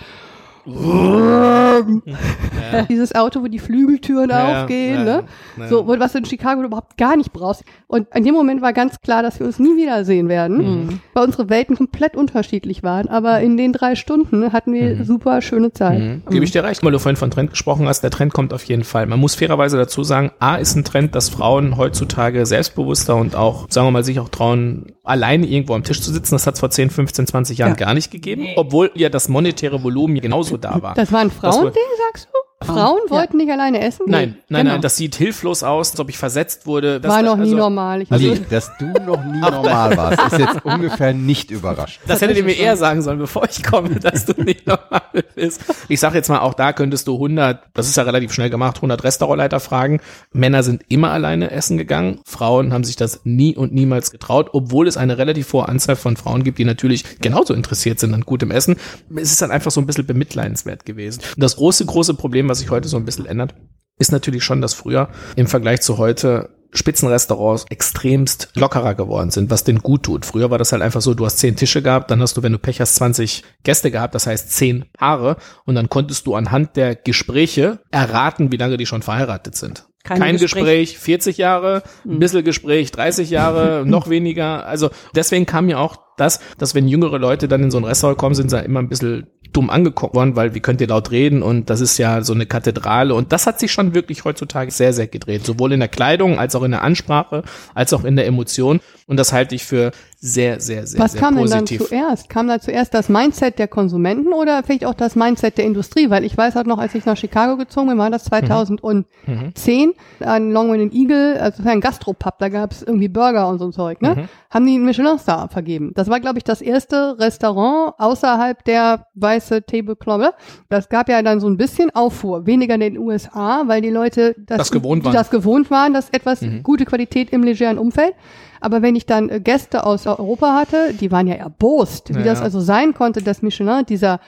dieses Auto, wo die Flügeltüren Ja, aufgehen, ja, ne? So, was du in Chicago überhaupt gar nicht brauchst. Und in dem Moment war ganz klar, dass wir uns nie wiedersehen werden, Mhm. weil unsere Welten komplett unterschiedlich waren. Aber in den drei Stunden hatten wir super schöne Zeit. Mhm. Gebe ich dir recht, weil du vorhin von Trend gesprochen hast. Der Trend kommt auf jeden Fall. Man muss fairerweise dazu sagen, A ist ein Trend, dass Frauen heutzutage selbstbewusster und auch, sagen wir mal, sich auch trauen, alleine irgendwo am Tisch zu sitzen. Das hat es vor 10, 15, 20 Jahren Ja. gar nicht gegeben, obwohl ja das monetäre Volumen genauso da war. Das war ein Frauending, sagst du? Frauen wollten nicht alleine essen? Nein, nein, Genau. nein, das sieht hilflos aus, als ob ich versetzt wurde. Das, war noch nie also, normal. Ich Also, dass du noch nie normal warst, ist jetzt ungefähr nicht überraschend. Das hättet ihr mir eher sagen sollen, bevor ich komme, dass du nicht normal bist. Ich sage jetzt mal, auch da könntest du 100, das ist ja relativ schnell gemacht, 100 Restaurantleiter fragen. Männer sind immer alleine essen gegangen. Frauen haben sich das nie und niemals getraut, obwohl es eine relativ hohe Anzahl von Frauen gibt, die natürlich genauso interessiert sind an gutem Essen. Es ist dann einfach so ein bisschen bemitleidenswert gewesen. Und das große, große Problem, was sich heute so ein bisschen ändert, ist natürlich schon, dass früher im Vergleich zu heute Spitzenrestaurants extremst lockerer geworden sind, was denen gut tut. Früher war das halt einfach so, du hast zehn Tische gehabt, dann hast du, wenn du Pech hast, 20 Gäste gehabt, das heißt zehn Paare und dann konntest du anhand der Gespräche erraten, wie lange die schon verheiratet sind. Kein Kein Gespräch. Gespräch, 40 Jahre, ein bisschen Gespräch, 30 Jahre, noch weniger. Also deswegen kam mir auch das, dass wenn jüngere Leute dann in so ein Restaurant kommen, sind sie immer ein bisschen dumm angeguckt worden, weil wie könnt ihr laut reden und das ist ja so eine Kathedrale und das hat sich schon wirklich heutzutage sehr, sehr gedreht, sowohl in der Kleidung als auch in der Ansprache, als auch in der Emotion und das halte ich für sehr, sehr, sehr, was sehr kam denn dann positiv. zuerst? Kam da zuerst das Mindset der Konsumenten oder vielleicht auch das Mindset der Industrie? Weil ich weiß halt noch, als ich nach Chicago gezogen bin, war das 2010, an Long and Eagle, also ein Gastropub, da gab es irgendwie Burger und so ein Zeug, ne? Haben die einen Michelin-Star vergeben. Das war, glaube ich, das erste Restaurant außerhalb der weiße Tablecloth. Das gab ja dann so ein bisschen Auffuhr, weniger in den USA, weil die Leute das, Das gewohnt waren. das gewohnt waren, dass etwas gute Qualität im legeren Umfeld. Aber wenn ich dann äh, Gäste aus Europa hatte, die waren ja erbost, wie Ja, das also sein konnte, dass Michelin dieser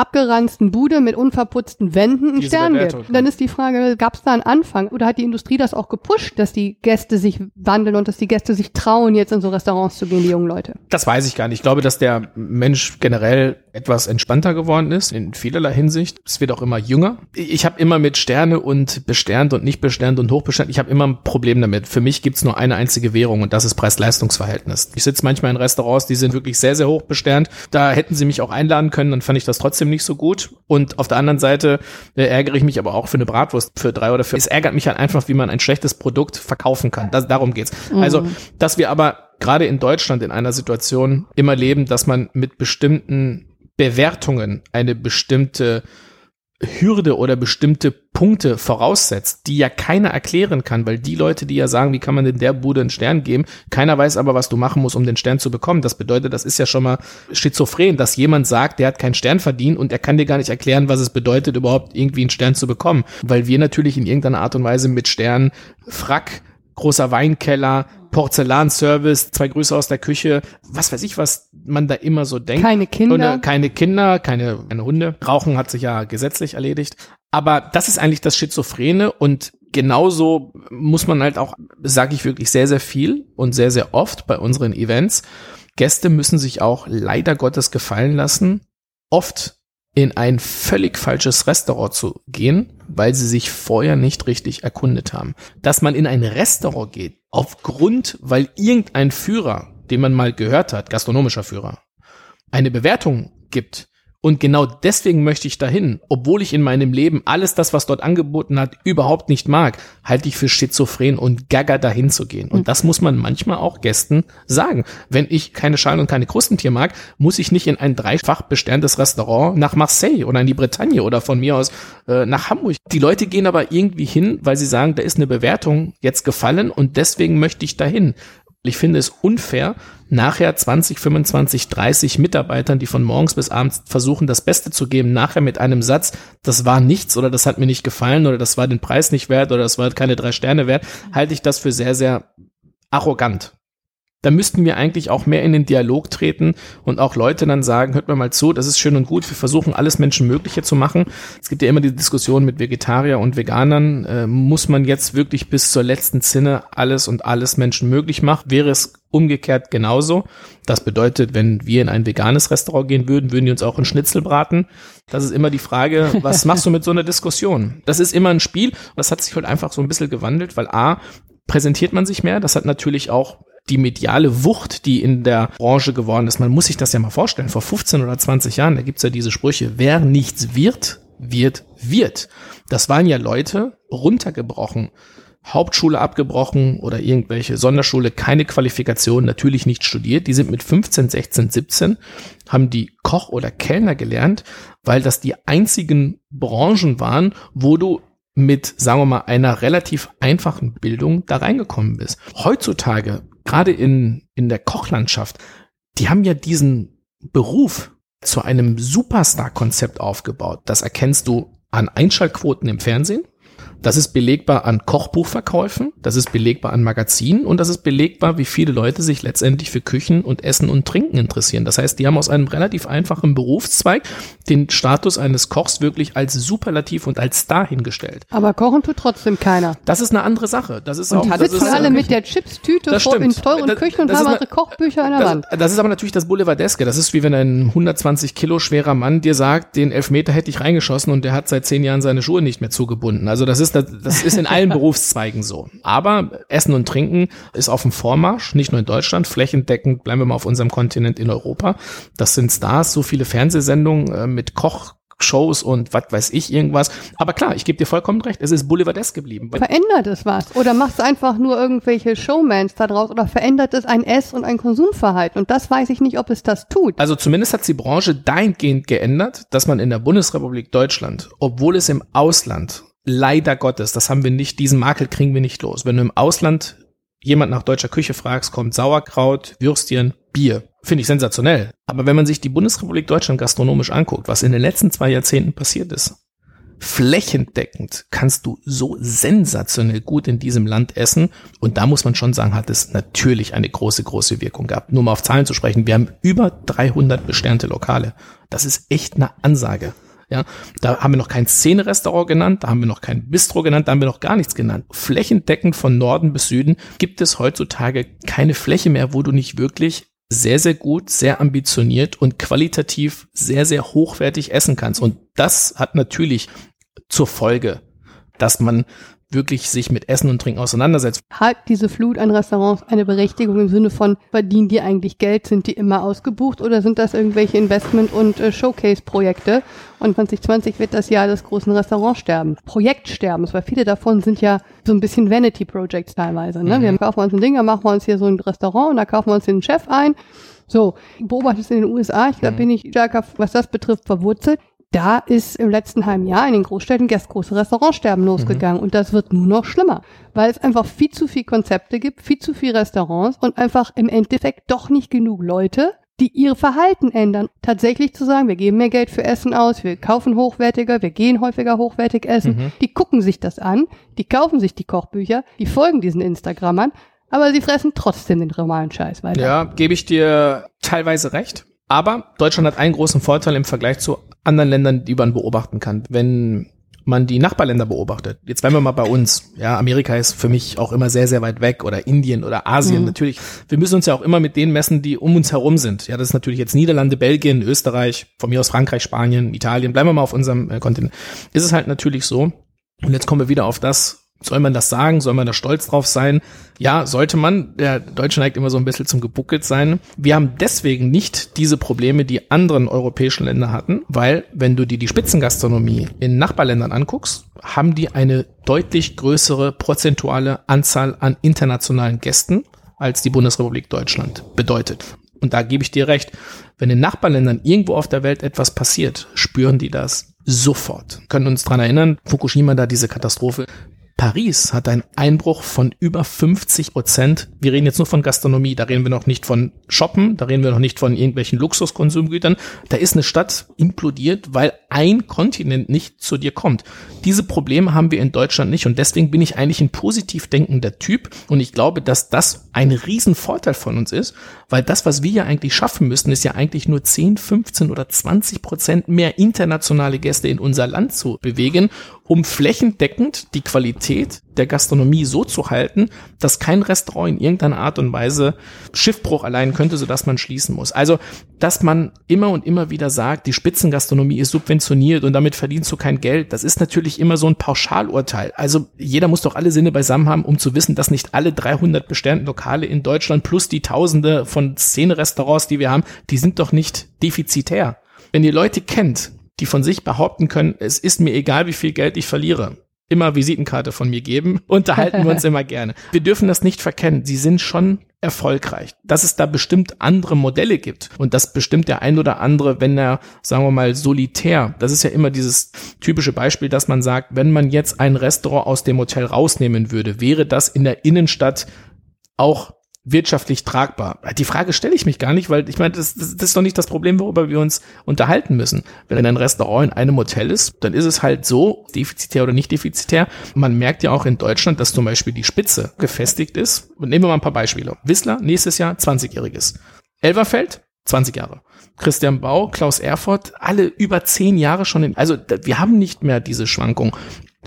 abgeranzten Bude mit unverputzten Wänden einen Stern Bewertung. gibt. Dann ist die Frage, gab es da einen Anfang oder hat die Industrie das auch gepusht, dass die Gäste sich wandeln und dass die Gäste sich trauen, jetzt in so Restaurants zu gehen, die jungen Leute? Das weiß ich gar nicht. Ich glaube, dass der Mensch generell etwas entspannter geworden ist, in vielerlei Hinsicht. Es wird auch immer jünger. Ich habe immer mit Sterne und besternt und nicht besternt und hochbesternt, ich habe immer ein Problem damit. Für mich gibt's nur eine einzige Währung und das ist Preis-Leistungs-Verhältnis. Ich sitze manchmal in Restaurants, die sind wirklich sehr, sehr hoch besternt. Da hätten sie mich auch einladen können, dann fand ich das trotzdem nicht so gut. Und auf der anderen Seite äh, ärgere ich mich aber auch für eine Bratwurst für drei oder vier. Es ärgert mich halt einfach, wie man ein schlechtes Produkt verkaufen kann. Das, darum geht's. Also, dass wir aber gerade in Deutschland in einer Situation immer leben, dass man mit bestimmten Bewertungen eine bestimmte Hürde oder bestimmte Punkte voraussetzt, die ja keiner erklären kann, weil die Leute, die ja sagen, wie kann man denn der Bude einen Stern geben, keiner weiß aber, was du machen musst, um den Stern zu bekommen. Das bedeutet, das ist ja schon mal schizophren, dass jemand sagt, der hat keinen Stern verdient und er kann dir gar nicht erklären, was es bedeutet, überhaupt irgendwie einen Stern zu bekommen, weil wir natürlich in irgendeiner Art und Weise mit Stern, Frack, großer Weinkeller, Porzellanservice, zwei Grüße aus der Küche, was weiß ich, was man da immer so denkt. Keine Kinder. Und, äh, keine Kinder, keine, keine Hunde. Rauchen hat sich ja gesetzlich erledigt. Aber das ist eigentlich das Schizophrene und genauso muss man halt auch, sage ich wirklich sehr, sehr viel und sehr, sehr oft bei unseren Events, Gäste müssen sich auch leider Gottes gefallen lassen, oft in ein völlig falsches Restaurant zu gehen, weil sie sich vorher nicht richtig erkundet haben. Dass man in ein Restaurant geht, aufgrund, weil irgendein Führer, den man mal gehört hat, gastronomischer Führer, eine Bewertung gibt, und genau deswegen möchte ich dahin, obwohl ich in meinem Leben alles das, was dort angeboten hat, überhaupt nicht mag, halte ich für schizophren und gaga dahin zu gehen. Und das muss man manchmal auch Gästen sagen. Wenn ich keine Schalen und keine Krustentier mag, muss ich nicht in ein dreifach besterntes Restaurant nach Marseille oder in die Bretagne oder von mir aus äh, nach Hamburg. Die Leute gehen aber irgendwie hin, weil sie sagen, da ist eine Bewertung jetzt gefallen und deswegen möchte ich dahin. Ich finde es unfair, nachher 20, 25, 30 Mitarbeitern, die von morgens bis abends versuchen, das Beste zu geben, nachher mit einem Satz, das war nichts oder das hat mir nicht gefallen oder das war den Preis nicht wert oder das war keine drei Sterne wert, halte ich das für sehr, sehr arrogant. Da müssten wir eigentlich auch mehr in den Dialog treten und auch Leute dann sagen, hört mir mal zu, das ist schön und gut, wir versuchen alles Menschenmögliche zu machen. Es gibt ja immer die Diskussion mit Vegetarier und Veganern, äh, muss man jetzt wirklich bis zur letzten Zinne alles und alles menschenmöglich machen? Wäre es umgekehrt genauso? Das bedeutet, wenn wir in ein veganes Restaurant gehen würden, würden die uns auch einen Schnitzel braten. Das ist immer die Frage, was machst du mit so einer Diskussion? Das ist immer ein Spiel. Das hat sich halt einfach so ein bisschen gewandelt, weil A, präsentiert man sich mehr. Das hat natürlich auch die mediale Wucht, die in der Branche geworden ist. Man muss sich das ja mal vorstellen. Vor 15 oder 20 Jahren, da gibt's ja diese Sprüche, wer nichts wird, wird, wird. Das waren ja Leute runtergebrochen. Hauptschule abgebrochen oder irgendwelche Sonderschule, keine Qualifikation, natürlich nicht studiert. Die sind mit 15, 16, 17, haben die Koch oder Kellner gelernt, weil das die einzigen Branchen waren, wo du mit, sagen wir mal, einer relativ einfachen Bildung da reingekommen bist. Heutzutage gerade in, in der Kochlandschaft, die haben ja diesen Beruf zu einem Superstar-Konzept aufgebaut. Das erkennst du an Einschaltquoten im Fernsehen. Das ist belegbar an Kochbuchverkäufen, das ist belegbar an Magazinen und das ist belegbar, wie viele Leute sich letztendlich für Küchen und Essen und Trinken interessieren. Das heißt, die haben aus einem relativ einfachen Berufszweig den Status eines Kochs wirklich als Superlativ und als Star hingestellt. Aber kochen tut trotzdem keiner. Das ist eine andere Sache. Das ist Und auch, die das sitzen ist, alle mit der Chips-Tüte vor- in teuren Das- Küchen und haben ihre Kochbücher an der Wand. das, das ist aber natürlich das Boulevardeske. Das ist wie wenn ein 120 Kilo schwerer Mann dir sagt, den Elfmeter hätte ich reingeschossen und der hat seit zehn Jahren seine Schuhe nicht mehr zugebunden. Also das ist, das, das ist in allen Berufszweigen so. Aber Essen und Trinken ist auf dem Vormarsch, nicht nur in Deutschland, flächendeckend bleiben wir mal auf unserem Kontinent in Europa. Das sind Stars, so viele Fernsehsendungen äh, mit Koch. Shows und was weiß ich irgendwas. Aber klar, ich gebe dir vollkommen recht, es ist Boulevardesk geblieben. Verändert es was? Oder macht es einfach nur irgendwelche Showmans da draus? Oder verändert es ein Ess- und ein Konsumverhalten? Und das weiß ich nicht, ob es das tut. Also zumindest hat die Branche dahingehend geändert, dass man in der Bundesrepublik Deutschland, obwohl es im Ausland, leider Gottes, das haben wir nicht, diesen Makel kriegen wir nicht los. Wenn du im Ausland jemand nach deutscher Küche fragst, kommt Sauerkraut, Würstchen, Bier. Finde ich sensationell. Aber wenn man sich die Bundesrepublik Deutschland gastronomisch anguckt, was in den letzten zwei Jahrzehnten passiert ist, flächendeckend kannst du so sensationell gut in diesem Land essen. Und da muss man schon sagen, hat es natürlich eine große, große Wirkung gehabt. Nur mal auf Zahlen zu sprechen. Wir haben über 300 besternte Lokale. Das ist echt eine Ansage. Ja, da haben wir noch kein Szene-Restaurant genannt, da haben wir noch kein Bistro genannt, da haben wir noch gar nichts genannt. Flächendeckend von Norden bis Süden gibt es heutzutage keine Fläche mehr, wo du nicht wirklich sehr, sehr gut, sehr ambitioniert und qualitativ sehr, sehr hochwertig essen kannst. Und das hat natürlich zur Folge, dass man wirklich sich mit Essen und Trinken auseinandersetzt. Hat diese Flut an Restaurants eine Berechtigung im Sinne von, verdienen die eigentlich Geld? Sind die immer ausgebucht oder sind das irgendwelche Investment- und äh, Showcase-Projekte? Und 2020 wird das Jahr des großen Restaurantsterbens. Projektsterbens, weil viele davon sind ja so ein bisschen Vanity-Projects teilweise. Ne? Wir kaufen uns ein Ding, dann machen wir uns hier so ein Restaurant und da kaufen wir uns den Chef ein. So, beobachtet es in den USA, ich glaube, bin ich stärker, was das betrifft, verwurzelt. Da ist im letzten halben Jahr in den Großstädten das große Restaurantsterben losgegangen und das wird nur noch schlimmer, weil es einfach viel zu viel Konzepte gibt, viel zu viel Restaurants und einfach im Endeffekt doch nicht genug Leute, die ihr Verhalten ändern. Tatsächlich zu sagen, wir geben mehr Geld für Essen aus, wir kaufen hochwertiger, wir gehen häufiger hochwertig essen. Die gucken sich das an, die kaufen sich die Kochbücher, die folgen diesen Instagrammern, aber sie fressen trotzdem den normalen Scheiß weiter. Ja, gebe ich dir teilweise recht. Aber Deutschland hat einen großen Vorteil im Vergleich zu anderen Ländern, die man beobachten kann. Wenn man die Nachbarländer beobachtet, jetzt bleiben wir mal bei uns. Ja, Amerika ist für mich auch immer sehr, sehr weit weg oder Indien oder Asien Mhm. natürlich. Wir müssen uns ja auch immer mit denen messen, die um uns herum sind. Ja, das ist natürlich jetzt Niederlande, Belgien, Österreich, von mir aus Frankreich, Spanien, Italien. Bleiben wir mal auf unserem äh, Kontinent. Ist es halt natürlich so. Und jetzt kommen wir wieder auf das, soll man das sagen? Soll man da stolz drauf sein? Ja, sollte man. Der Deutsche neigt immer so ein bisschen zum gebuckelt sein. Wir haben deswegen nicht diese Probleme, die anderen europäischen Länder hatten, weil wenn du dir die Spitzengastronomie in Nachbarländern anguckst, haben die eine deutlich größere prozentuale Anzahl an internationalen Gästen als die Bundesrepublik Deutschland bedeutet. Und da gebe ich dir recht. Wenn in Nachbarländern irgendwo auf der Welt etwas passiert, spüren die das sofort. Können uns dran erinnern, Fukushima da diese Katastrophe. Paris hat einen Einbruch von über 50 Prozent. Wir reden jetzt nur von Gastronomie, da reden wir noch nicht von Shoppen, da reden wir noch nicht von irgendwelchen Luxuskonsumgütern. Da ist eine Stadt implodiert, weil ein Kontinent nicht zu dir kommt. Diese Probleme haben wir in Deutschland nicht und deswegen bin ich eigentlich ein positiv denkender Typ und ich glaube, dass das ein Riesenvorteil von uns ist, weil das, was wir ja eigentlich schaffen müssen, ist ja eigentlich nur 10, 15 oder 20 Prozent mehr internationale Gäste in unser Land zu bewegen, um flächendeckend die Qualität der Gastronomie so zu halten, dass kein Restaurant in irgendeiner Art und Weise Schiffbruch allein könnte, sodass man schließen muss. Also, dass man immer und immer wieder sagt, die Spitzengastronomie ist subventioniert und damit verdienst du kein Geld, das ist natürlich immer so ein Pauschalurteil. Also, jeder muss doch alle Sinne beisammen haben, um zu wissen, dass nicht alle 300 besternten Lokale in Deutschland plus die Tausende von Szene-Restaurants, die wir haben, die sind doch nicht defizitär. Wenn ihr Leute kennt, die von sich behaupten können, es ist mir egal, wie viel Geld ich verliere, immer Visitenkarte von mir geben, unterhalten wir uns immer gerne. Wir dürfen das nicht verkennen. Sie sind schon erfolgreich. Dass es da bestimmt andere Modelle gibt und dass bestimmt der ein oder andere, wenn er, sagen wir mal, solitär, das ist ja immer dieses typische Beispiel, dass man sagt, wenn man jetzt ein Restaurant aus dem Hotel rausnehmen würde, wäre das in der Innenstadt auch wirtschaftlich tragbar? Die Frage stelle ich mich gar nicht, weil ich meine, das, das, das ist doch nicht das Problem, worüber wir uns unterhalten müssen. Wenn ein Restaurant in einem Hotel ist, dann ist es halt so, defizitär oder nicht defizitär. Man merkt ja auch in Deutschland, dass zum Beispiel die Spitze gefestigt ist. Nehmen wir mal ein paar Beispiele. Whistler, nächstes Jahr 20-jähriges. Elverfeld, 20 Jahre. Christian Bau, Klaus Erfurt, alle über 10 Jahre schon in, also wir haben nicht mehr diese Schwankung.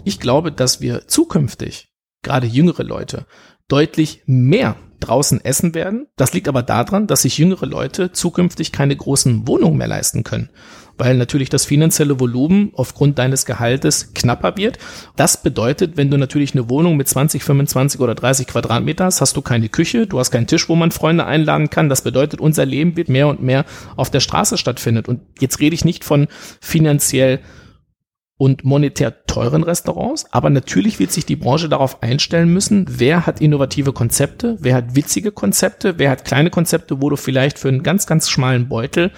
Ich glaube, dass wir zukünftig, gerade jüngere Leute, deutlich mehr draußen essen werden. Das liegt aber daran, dass sich jüngere Leute zukünftig keine großen Wohnungen mehr leisten können. Weil natürlich das finanzielle Volumen aufgrund deines Gehaltes knapper wird. Das bedeutet, wenn du natürlich eine Wohnung mit 20, 25 oder 30 Quadratmeter hast, hast du keine Küche, du hast keinen Tisch, wo man Freunde einladen kann. Das bedeutet, unser Leben wird mehr und mehr auf der Straße stattfindet. Und jetzt rede ich nicht von finanziell und monetär teuren Restaurants. Aber natürlich wird sich die Branche darauf einstellen müssen, wer hat innovative Konzepte, wer hat witzige Konzepte, wer hat kleine Konzepte, wo du vielleicht für einen ganz, ganz schmalen Beutel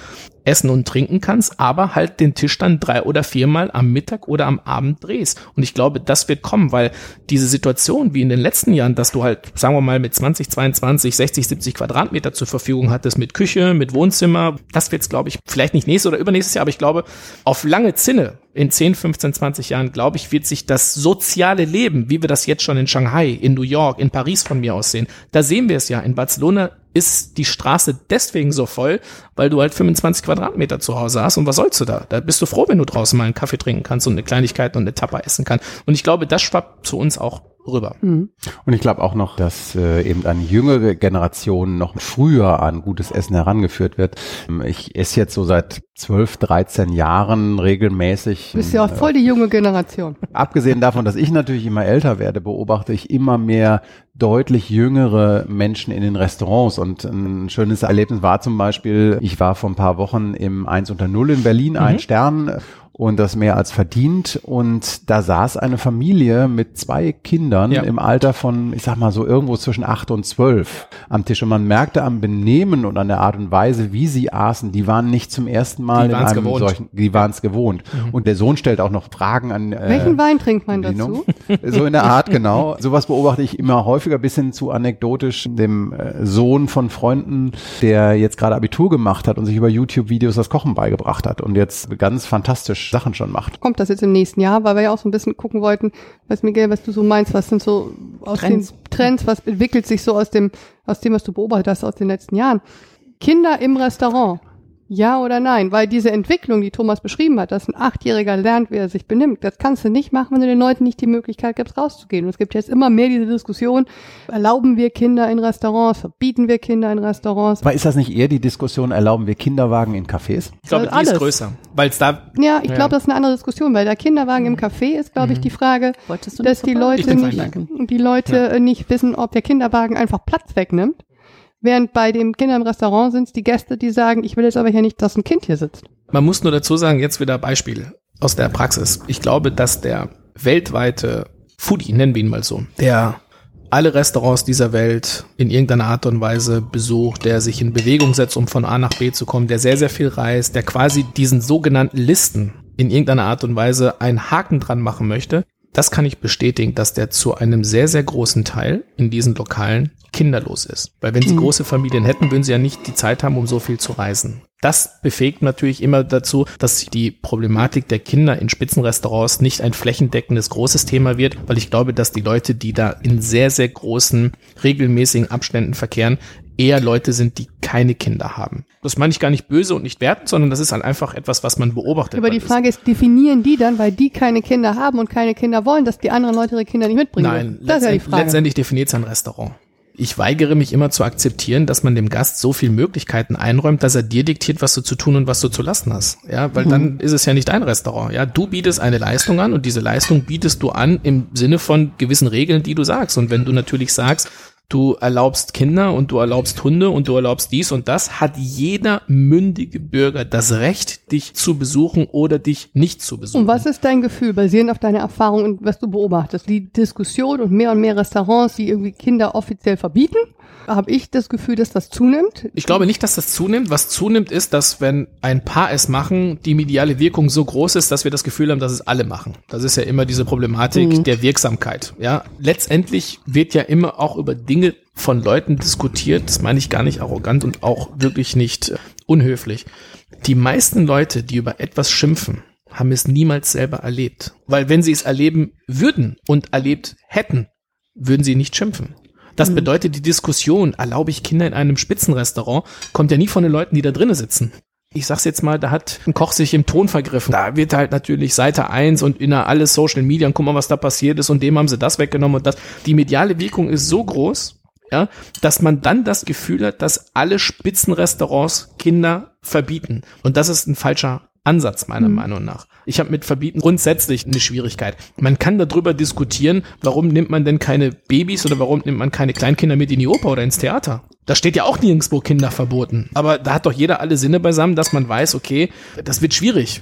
essen und trinken kannst, aber halt den Tisch dann drei oder viermal am Mittag oder am Abend drehst. Und ich glaube, das wird kommen, weil diese Situation wie in den letzten Jahren, dass du halt, sagen wir mal, mit 20, 22, 60, 70 Quadratmeter zur Verfügung hattest, mit Küche, mit Wohnzimmer, das wird's, glaube ich, vielleicht nicht nächstes oder übernächstes Jahr, aber ich glaube, auf lange Zinne, in 10, 15, 20 Jahren, glaube ich, wird sich das soziale Leben, wie wir das jetzt schon in Shanghai, in New York, in Paris von mir aus sehen, da sehen wir es ja. In Barcelona ist die Straße deswegen so voll, weil du halt 25 Quadratmeter zu Hause hast. Und was sollst du da? Da bist du froh, wenn du draußen mal einen Kaffee trinken kannst und eine Kleinigkeit und eine Tapper essen kannst. Und ich glaube, das schwappt zu uns auch rüber. Und ich glaube auch noch, dass äh, eben eine jüngere Generation noch früher an gutes Essen herangeführt wird. Ähm, Ich esse jetzt so seit 12, 13 Jahren regelmäßig. Du bist ja auch äh, voll die junge Generation. Abgesehen davon, dass ich natürlich immer älter werde, beobachte ich immer mehr deutlich jüngere Menschen in den Restaurants. Und ein schönes Erlebnis war zum Beispiel, ich war vor ein paar Wochen im 1 unter 0 in Berlin, ein Stern. Und das mehr als verdient. Und da saß eine Familie mit zwei Kindern Ja. im Alter von, ich sag mal so irgendwo zwischen acht und zwölf am Tisch. Und man merkte am Benehmen und an der Art und Weise, wie sie aßen, die waren nicht zum ersten Mal in einem gewohnt. solchen, die waren es gewohnt. Und der Sohn stellt auch noch Fragen an. Äh, Welchen Wein trinkt man dazu? So in der Art, genau. Sowas beobachte ich immer häufiger bis hin zu anekdotisch dem äh, Sohn von Freunden, der jetzt gerade Abitur gemacht hat und sich über YouTube-Videos das Kochen beigebracht hat und jetzt ganz fantastisch Sachen schon macht. Kommt das jetzt im nächsten Jahr, weil wir ja auch so ein bisschen gucken wollten, was Miguel, was du so meinst, was sind so aus Trends. den Trends, was entwickelt sich so aus dem, aus dem, was du beobachtet hast aus den letzten Jahren. Kinder im Restaurant. Ja oder nein? Weil diese Entwicklung, die Thomas beschrieben hat, dass ein Achtjähriger lernt, wie er sich benimmt, das kannst du nicht machen, wenn du den Leuten nicht die Möglichkeit gibst, rauszugehen. Und es gibt jetzt immer mehr diese Diskussion, erlauben wir Kinder in Restaurants, verbieten wir Kinder in Restaurants? Aber ist das nicht eher die Diskussion, erlauben wir Kinderwagen in Cafés? Ich glaube, die Alles. ist größer, weil es da Ja, ich Ja. glaube, das ist eine andere Diskussion, weil der Kinderwagen im Café ist, glaube ich, die Frage, Wolltest du dass nicht die vorbei? Ich Leute nicht, die Leute nicht wissen, ob der Kinderwagen einfach Platz wegnimmt. Während bei dem Kinder im Restaurant sind es die Gäste, die sagen, ich will jetzt aber hier nicht, dass ein Kind hier sitzt. Man muss nur dazu sagen, jetzt wieder Beispiel aus der Praxis. Ich glaube, dass der weltweite Foodie, nennen wir ihn mal so, der alle Restaurants dieser Welt in irgendeiner Art und Weise besucht, der sich in Bewegung setzt, um von A nach B zu kommen, der sehr, sehr viel reist, der quasi diesen sogenannten Listen in irgendeiner Art und Weise einen Haken dran machen möchte, das kann ich bestätigen, dass der zu einem sehr, sehr großen Teil in diesen Lokalen kinderlos ist. Weil wenn sie große Familien hätten, würden sie ja nicht die Zeit haben, um so viel zu reisen. Das befähigt natürlich immer dazu, dass die Problematik der Kinder in Spitzenrestaurants nicht ein flächendeckendes großes Thema wird, weil ich glaube, dass die Leute, die da in sehr, sehr großen, regelmäßigen Abständen verkehren, eher Leute sind, die keine Kinder haben. Das meine ich gar nicht böse und nicht wertend, sondern das ist halt einfach etwas, was man beobachtet. Aber die Frage ist, definieren die dann, weil die keine Kinder haben und keine Kinder wollen, dass die anderen Leute ihre Kinder nicht mitbringen? Nein, das ist ja die Frage. letztendlich definiert es ein Restaurant. Ich weigere mich immer zu akzeptieren, dass man dem Gast so viel Möglichkeiten einräumt, dass er dir diktiert, was du zu tun und was du zu lassen hast. Ja, weil dann ist es ja nicht dein Restaurant. Ja, du bietest eine Leistung an und diese Leistung bietest du an im Sinne von gewissen Regeln, die du sagst. Und wenn du natürlich sagst, du erlaubst Kinder und du erlaubst Hunde und du erlaubst dies und das, hat jeder mündige Bürger das Recht, dich zu besuchen oder dich nicht zu besuchen. Und was ist dein Gefühl, basierend auf deiner Erfahrung und was du beobachtest? Die Diskussion und mehr und mehr Restaurants, die irgendwie Kinder offiziell verbieten, habe ich das Gefühl, dass das zunimmt. Ich glaube nicht, dass das zunimmt. Was zunimmt ist, dass wenn ein Paar es machen, die mediale Wirkung so groß ist, dass wir das Gefühl haben, dass es alle machen. Das ist ja immer diese Problematik der Wirksamkeit. Ja, letztendlich wird ja immer auch über Dinge von Leuten diskutiert. Das meine ich gar nicht arrogant und auch wirklich nicht äh, unhöflich. Die meisten Leute, die über etwas schimpfen, haben es niemals selber erlebt. Weil wenn sie es erleben würden und erlebt hätten, würden sie nicht schimpfen. Das bedeutet, die Diskussion, erlaube ich Kinder in einem Spitzenrestaurant, kommt ja nie von den Leuten, die da drinnen sitzen. Ich sag's jetzt mal, da hat ein Koch sich im Ton vergriffen. Da wird halt natürlich Seite 1 und in alles Social Media und guck mal, was da passiert ist und dem haben sie das weggenommen und das. Die mediale Wirkung ist so groß, ja, dass man dann das Gefühl hat, dass alle Spitzenrestaurants Kinder verbieten. Und das ist ein falscher Ansatz meiner Meinung nach. Ich habe mit Verbieten grundsätzlich eine Schwierigkeit. Man kann darüber diskutieren, warum nimmt man denn keine Babys oder warum nimmt man keine Kleinkinder mit in die Oper oder ins Theater? Da steht ja auch nirgendwo Kinder verboten. Aber da hat doch jeder alle Sinne beisammen, dass man weiß, okay, das wird schwierig.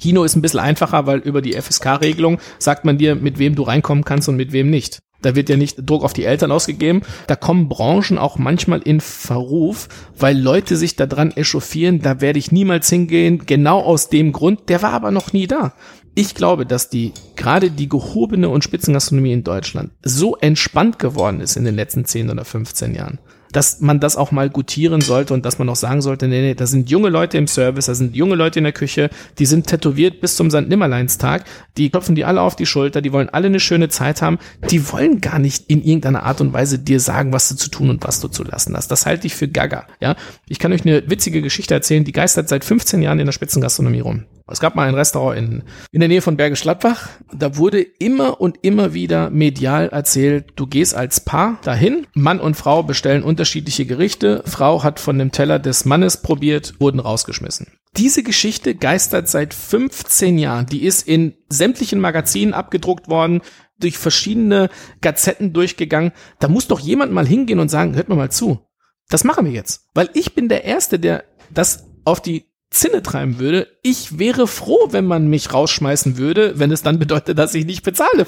Kino ist ein bisschen einfacher, weil über die FSK-Regelung sagt man dir, mit wem du reinkommen kannst und mit wem nicht. Da wird ja nicht Druck auf die Eltern ausgegeben. Da kommen Branchen auch manchmal in Verruf, weil Leute sich daran echauffieren, da werde ich niemals hingehen, genau aus dem Grund, der war aber noch nie da. Ich glaube, dass die, gerade die gehobene und Spitzengastronomie in Deutschland so entspannt geworden ist in den letzten 10 oder 15 Jahren, dass man das auch mal gutieren sollte und dass man auch sagen sollte, nee, nee, da sind junge Leute im Service, da sind junge Leute in der Küche, die sind tätowiert bis zum St. Nimmerleinstag, die klopfen die alle auf die Schulter, die wollen alle eine schöne Zeit haben, die wollen gar nicht in irgendeiner Art und Weise dir sagen, was du zu tun und was du zu lassen hast. Das halte ich für gaga, ja. Ich kann euch eine witzige Geschichte erzählen, die geistert seit 15 Jahren in der Spitzengastronomie rum. Es gab mal ein Restaurant in, in der Nähe von Bergisch Gladbach. Da wurde immer und immer wieder medial erzählt, du gehst als Paar dahin, Mann und Frau bestellen unterschiedliche Gerichte, Frau hat von dem Teller des Mannes probiert, wurden rausgeschmissen. Diese Geschichte geistert seit 15 Jahren. Die ist in sämtlichen Magazinen abgedruckt worden, durch verschiedene Gazetten durchgegangen. Da muss doch jemand mal hingehen und sagen, hört mir mal zu. Das machen wir jetzt. Weil ich bin der Erste, der das auf die Zinne treiben würde. Ich wäre froh, wenn man mich rausschmeißen würde, wenn es dann bedeutet, dass ich nicht bezahle.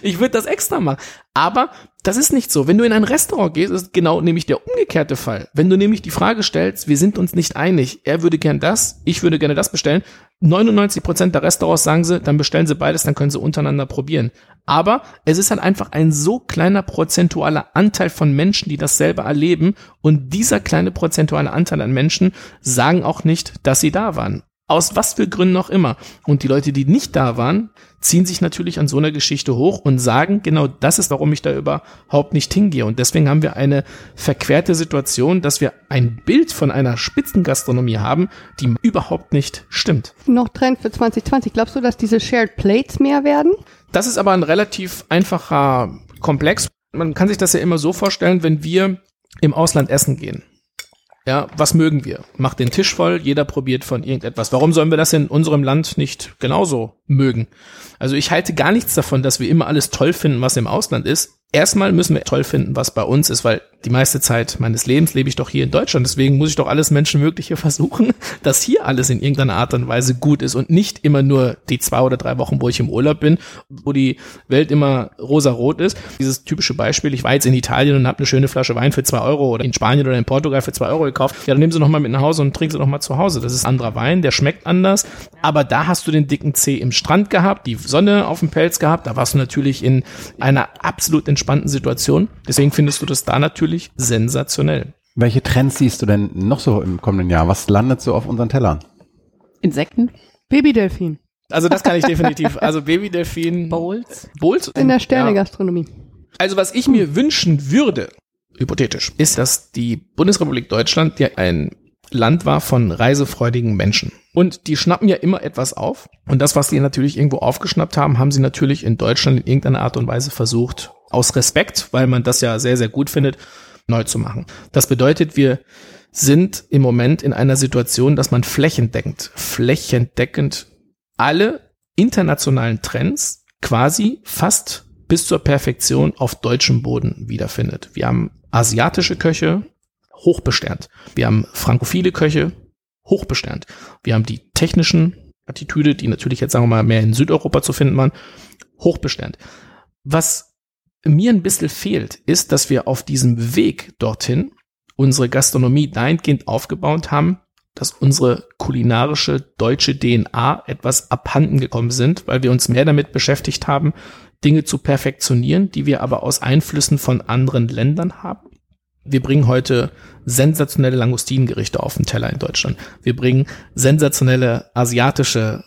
Ich würde das extra machen. Aber das ist nicht so. Wenn du in ein Restaurant gehst, ist genau nämlich der umgekehrte Fall. Wenn du nämlich die Frage stellst, wir sind uns nicht einig, er würde gern das, ich würde gerne das bestellen, 99 Prozent der Restaurants sagen sie, dann bestellen sie beides, dann können sie untereinander probieren. Aber es ist halt einfach ein so kleiner prozentualer Anteil von Menschen, die das selber erleben. Und dieser kleine prozentuale Anteil an Menschen sagen auch nicht, dass sie da waren. Aus was für Gründen auch immer. Und die Leute, die nicht da waren, ziehen sich natürlich an so einer Geschichte hoch und sagen, genau das ist, warum ich da überhaupt nicht hingehe. Und deswegen haben wir eine verquerte Situation, dass wir ein Bild von einer Spitzengastronomie haben, die überhaupt nicht stimmt. Noch Trend für 2020. Glaubst du, dass diese Shared Plates mehr werden? Das ist aber ein relativ einfacher Komplex. Man kann sich das ja immer so vorstellen, wenn wir im Ausland essen gehen. Ja, was mögen wir? Macht den Tisch voll, jeder probiert von irgendetwas. Warum sollen wir das in unserem Land nicht genauso mögen? Also ich halte gar nichts davon, dass wir immer alles toll finden, was im Ausland ist. Erstmal müssen wir toll finden, was bei uns ist, weil die meiste Zeit meines Lebens lebe ich doch hier in Deutschland. Deswegen muss ich doch alles Menschenmögliche versuchen, dass hier alles in irgendeiner Art und Weise gut ist und nicht immer nur die zwei oder drei Wochen, wo ich im Urlaub bin, wo die Welt immer rosa-rot ist. Dieses typische Beispiel, ich war jetzt in Italien und habe eine schöne Flasche Wein für zwei Euro oder in Spanien oder in Portugal für zwei Euro gekauft. Ja, dann nimm sie nochmal mit nach Hause und trink sie nochmal zu Hause. Das ist anderer Wein, der schmeckt anders. Aber da hast du den dicken Zeh im Strand gehabt, die Sonne auf dem Pelz gehabt. Da warst du natürlich in einer absolut entspannten Situation. Deswegen findest du das da natürlich sensationell. Welche Trends siehst du denn noch so im kommenden Jahr? Was landet so auf unseren Tellern? Insekten, Babydelfin. Also das kann ich definitiv. Also Babydelfin. Bowls. Bowls? In der Ja. Sternegastronomie. Also was ich mir wünschen würde, hypothetisch, ist, dass die Bundesrepublik Deutschland ja ein Land war von reisefreudigen Menschen. Und die schnappen ja immer etwas auf. Und das, was die natürlich irgendwo aufgeschnappt haben, haben sie natürlich in Deutschland in irgendeiner Art und Weise versucht, aus Respekt, weil man das ja sehr, sehr gut findet, neu zu machen. Das bedeutet, wir sind im Moment in einer Situation, dass man flächendeckend, flächendeckend alle internationalen Trends quasi fast bis zur Perfektion auf deutschem Boden wiederfindet. Wir haben asiatische Köche, hochbesternt. Wir haben frankophile Köche, hochbesternt. Wir haben die technischen Attitüde, die natürlich jetzt sagen wir mal mehr in Südeuropa zu finden waren, hochbesternt. Was mir ein bisschen fehlt, ist, dass wir auf diesem Weg dorthin unsere Gastronomie dahingehend aufgebaut haben, dass unsere kulinarische deutsche DNA etwas abhanden gekommen sind, weil wir uns mehr damit beschäftigt haben, Dinge zu perfektionieren, die wir aber aus Einflüssen von anderen Ländern haben. Wir bringen heute sensationelle Langustinengerichte auf den Teller in Deutschland. Wir bringen sensationelle asiatische,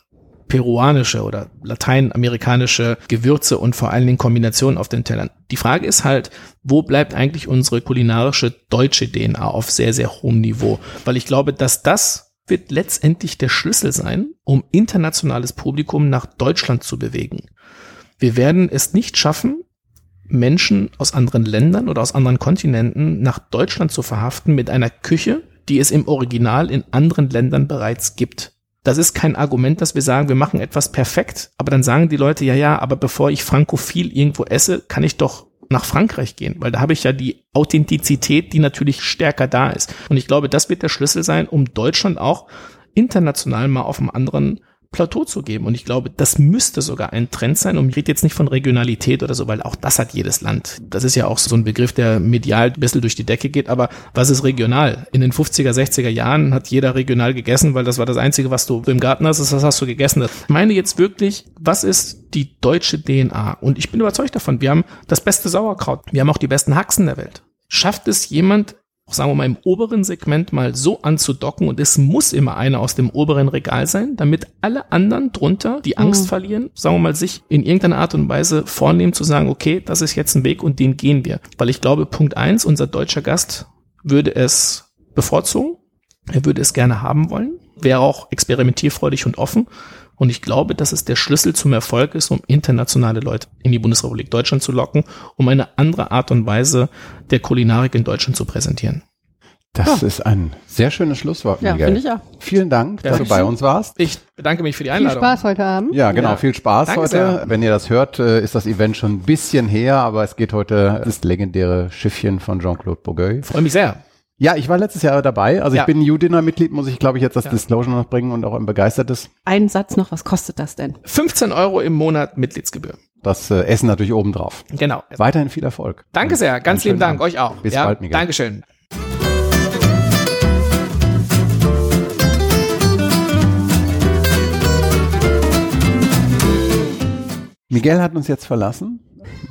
peruanische oder lateinamerikanische Gewürze und vor allen Dingen Kombinationen auf den Tellern. Die Frage ist halt, wo bleibt eigentlich unsere kulinarische deutsche DNA auf sehr, sehr hohem Niveau? Weil ich glaube, dass das wird letztendlich der Schlüssel sein, um internationales Publikum nach Deutschland zu bewegen. Wir werden es nicht schaffen, Menschen aus anderen Ländern oder aus anderen Kontinenten nach Deutschland zu verhaften mit einer Küche, die es im Original in anderen Ländern bereits gibt. Das ist kein Argument, dass wir sagen, wir machen etwas perfekt, aber dann sagen die Leute, ja, ja, aber bevor ich frankophil irgendwo esse, kann ich doch nach Frankreich gehen, weil da habe ich ja die Authentizität, die natürlich stärker da ist. Und ich glaube, das wird der Schlüssel sein, um Deutschland auch international mal auf einem anderen Plateau zu geben. Und ich glaube, das müsste sogar ein Trend sein. Und ich rede jetzt nicht von Regionalität oder so, weil auch das hat jedes Land. Das ist ja auch so ein Begriff, der medial ein bisschen durch die Decke geht. Aber was ist regional? In den 50er, 60er Jahren hat jeder regional gegessen, weil das war das Einzige, was du im Garten hast, das hast du gegessen. Ich meine jetzt wirklich, was ist die deutsche DNA? Und ich bin überzeugt davon, wir haben das beste Sauerkraut. Wir haben auch die besten Haxen der Welt. Schafft es jemand, sagen wir mal, im oberen Segment mal so anzudocken und es muss immer einer aus dem oberen Regal sein, damit alle anderen drunter die Angst Mhm. verlieren, sagen wir mal, sich in irgendeiner Art und Weise vornehmen zu sagen, okay, das ist jetzt ein Weg und den gehen wir. Weil ich glaube, Punkt eins, unser deutscher Gast würde es bevorzugen, er würde es gerne haben wollen, wäre auch experimentierfreudig und offen. Und ich glaube, dass es der Schlüssel zum Erfolg ist, um internationale Leute in die Bundesrepublik Deutschland zu locken, um eine andere Art und Weise der Kulinarik in Deutschland zu präsentieren. Das ist ein sehr schönes Schlusswort, Ja, Miguel. finde ich auch. Vielen Dank, dass Ja, du bei uns warst. Ich bedanke mich für die Viel Einladung. Spaß heute Abend. Ja, genau. Ja. Viel Spaß Danke heute. sehr. Wenn ihr das hört, äh, ist das Event schon ein bisschen her, aber es geht heute das legendäre Schiffchen von Jean-Claude Bourgueil. Freue mich sehr. Ja, ich war letztes Jahr dabei. Also Ja. ich bin U-Dinner-Mitglied, muss ich glaube ich jetzt das Ja. Disclosure noch bringen und auch ein begeistertes. Ein Satz noch, was kostet das denn? 15 Euro im Monat Mitgliedsgebühr. Das äh, Essen natürlich obendrauf. Genau. Weiterhin viel Erfolg. Danke sehr. Ganz schönen lieben Dank. Abend. Euch auch. Bis ja? bald, Miguel. Dankeschön. Miguel hat uns jetzt verlassen.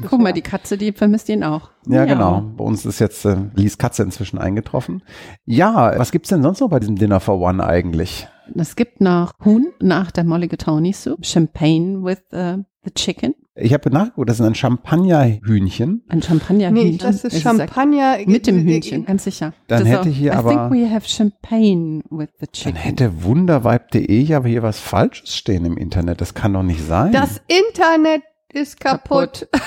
Guck mal, die Katze, die vermisst ihn auch. Ja, genau. Bei uns ist jetzt äh, Lies Katze inzwischen eingetroffen. Ja, was gibt's denn sonst noch bei diesem Dinner for One eigentlich? Es gibt noch Huhn nach der Mulligatawny Soup, Champagne with äh, the chicken. Ich habe nachgeguckt, das ist ein Champagnerhühnchen. Ein Champagner. Nee, das ist Champagner. Mit dem Hühnchen, ganz sicher. Dann Das hätte auch- hier I aber- think we have champagne with the chicken. Dann hätte wunderweib.de ja aber hier was Falsches stehen im Internet. Das kann doch nicht sein. Das Internet ist kaputt.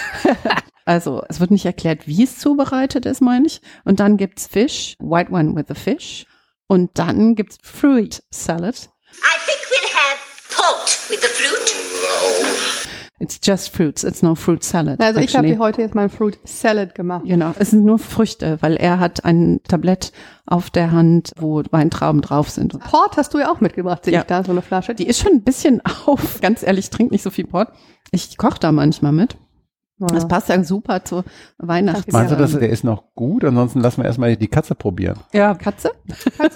Also es wird nicht erklärt, wie es zubereitet ist, meine ich. Und dann gibt's Fish, White One with the Fish. Und dann gibt's Fruit Salad. I think we'll have port with the fruit. It's just fruits, it's no fruit salad. Also ich habe hier heute jetzt mein Fruit Salad gemacht. Genau, es sind nur Früchte, weil er hat ein Tablett auf der Hand, wo Weintrauben drauf sind. Port hast du ja auch mitgebracht, sehe Ja. ich da, so eine Flasche. Die ist schon ein bisschen auf. Ganz ehrlich, ich trinke nicht so viel Port. Ich koche da manchmal mit. Das passt ja super zu Weihnachten. Meinst du, Ja. dass der ist noch gut? Ansonsten lassen wir erstmal die Katze probieren. Ja, Katze?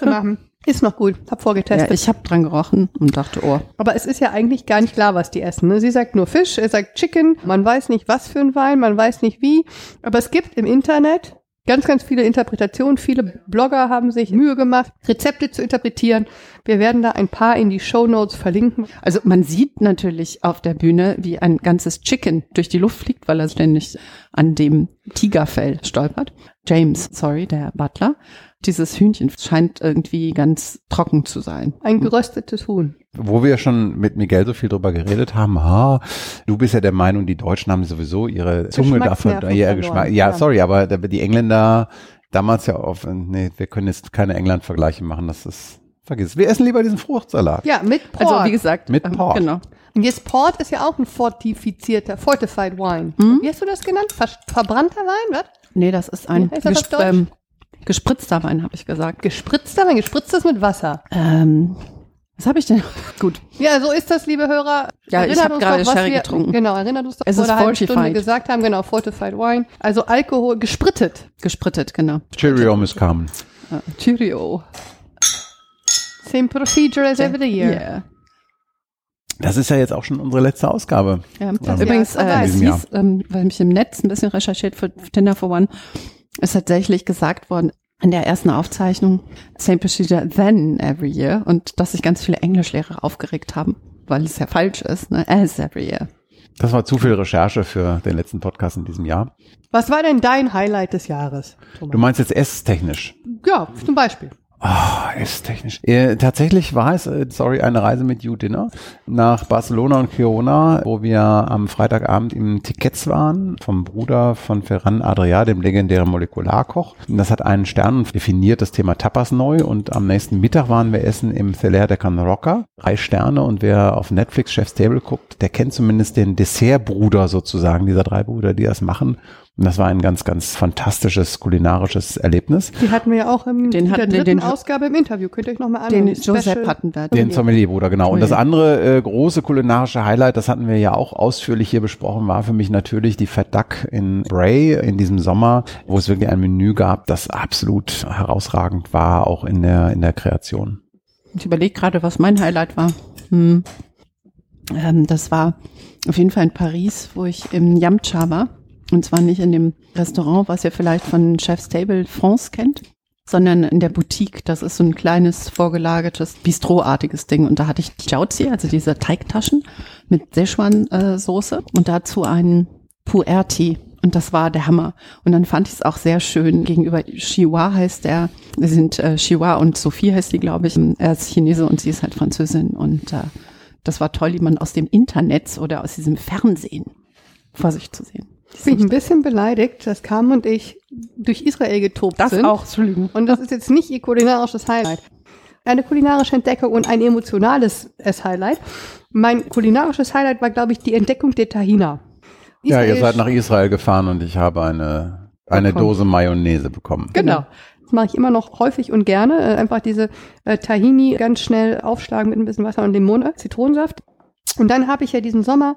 Du machen. Ist noch gut. Hab Ja, vorgetestet. ich habe dran gerochen und dachte, oh, Aber es ist ja eigentlich gar nicht klar, was die essen. Ne? Sie sagt nur Fisch, er sagt Chicken. Man weiß nicht, was für ein Wein, man weiß nicht wie. Aber es gibt im Internet ganz, ganz viele Interpretationen. Viele Blogger haben sich Mühe gemacht, Rezepte zu interpretieren. Wir werden da ein paar in die Show Notes verlinken. Also man sieht natürlich auf der Bühne, wie ein ganzes Chicken durch die Luft fliegt, weil er ständig an dem Tigerfell stolpert. James, sorry, der Butler. Dieses Hühnchen scheint irgendwie ganz trocken zu sein. Ein geröstetes Huhn. Wo wir schon mit Miguel so viel drüber geredet haben, ha, du bist ja der Meinung, die Deutschen haben sowieso ihre Zunge dafür, Geschmacksnerven ja, Geschmack, ja, ja. sorry, aber die Engländer damals ja auf, nee, wir können jetzt keine England-Vergleiche machen, das ist, vergiss es. Wir essen lieber diesen Fruchtsalat. Ja, mit Port. Also wie gesagt, Mit ähm, Port. Genau. Und jetzt Port ist ja auch ein fortifizierter, fortified wine. Hm? Wie hast du das genannt? Ver verbrannter Wein, was? Nee, das ist ein Wie heißt das ähm, gespritzter Wein, habe ich gesagt. Gespritzter Wein, gespritztes mit Wasser. Ähm, was habe ich denn? Gut. Ja, so ist das, liebe Hörer. Ja, ich Erinnert hab uns gerade doch, was Sherry wir, getrunken. Genau, erinnert uns doch, Es vor ist einer halben Stunde gesagt haben, genau, fortified wine. Also Alkohol, gesprittet. Gesprittet, genau. Cheerio, Miss Carmen. Äh, Cheerio. Same procedure as every year. Yeah. Das ist ja jetzt auch schon unsere letzte Ausgabe. Ja. Übrigens, vorbei. äh, es hieß, ähm, weil ich im Netz ein bisschen recherchiert für Dinner for One, ist tatsächlich gesagt worden, in der ersten Aufzeichnung, same procedure then every year, und dass sich ganz viele Englischlehrer aufgeregt haben, weil es ja falsch ist, ne? as every year. Das war zu viel Recherche für den letzten Podcast in diesem Jahr. Was war denn dein Highlight des Jahres? Thomas? Du meinst jetzt esstechnisch? ja, zum Beispiel. Ah, esstechnisch. Äh, tatsächlich war es, äh, sorry, eine Reise mit You Dinner nach Barcelona und Girona, wo wir am Freitagabend im Tickets waren, vom Bruder von Ferran Adrià, dem legendären Molekularkoch. Und das hat einen Stern und definiert das Thema Tapas neu. Und am nächsten Mittag waren wir essen im Celer de Can Roca. Drei Sterne. Und wer auf Netflix Chef's Table guckt, der kennt zumindest den Dessertbruder sozusagen, dieser drei Brüder, die das machen. Und das war ein ganz, ganz fantastisches kulinarisches Erlebnis. Die hatten wir ja auch in Den der hatten dritten den- Ausgabe im Interview. Könnt ihr euch nochmal Den anhören. Josep Special. hatten wir. Den Sommelierbruder, genau. Und das andere äh, große kulinarische Highlight, das hatten wir ja auch ausführlich hier besprochen, war für mich natürlich die Fat Duck in Bray in diesem Sommer, wo es wirklich ein Menü gab, das absolut herausragend war, auch in der, in der Kreation. Ich überlege gerade, was mein Highlight war. Hm. Ähm, das war auf jeden Fall in Paris, wo ich im Yamcha war. Und zwar nicht in dem Restaurant, was ihr vielleicht von Chef's Table France kennt, sondern in der Boutique. Das ist so ein kleines, vorgelagertes, Bistro-artiges Ding. Und da hatte ich Jiaozi, also diese Teigtaschen mit Szechuan-Soße und dazu einen Puerti. Und das war der Hammer. Und dann fand ich es auch sehr schön gegenüber Chihuahua heißt der. Wir sind äh, und Sophie heißt die, glaube ich. Er ist Chinese und sie ist halt Französin. Und äh, das war toll, die man aus dem Internet oder aus diesem Fernsehen vor sich zu sehen. Ich bin ein bisschen beleidigt, dass Carmen und ich durch Israel getobt Das sind. auch, Entschuldigung. Und das ist jetzt nicht ihr kulinarisches Highlight. Eine kulinarische Entdeckung und ein emotionales Highlight. Mein kulinarisches Highlight war, glaube ich, die Entdeckung der Tahina. Ja, ihr Israel- seid nach Israel gefahren und ich habe eine, eine Bekommen. Dose Mayonnaise bekommen. Genau. Das mache ich immer noch häufig und gerne. Äh, einfach diese äh, Tahini ganz schnell aufschlagen mit ein bisschen Wasser und Limone, Zitronensaft. Und dann habe ich ja diesen Sommer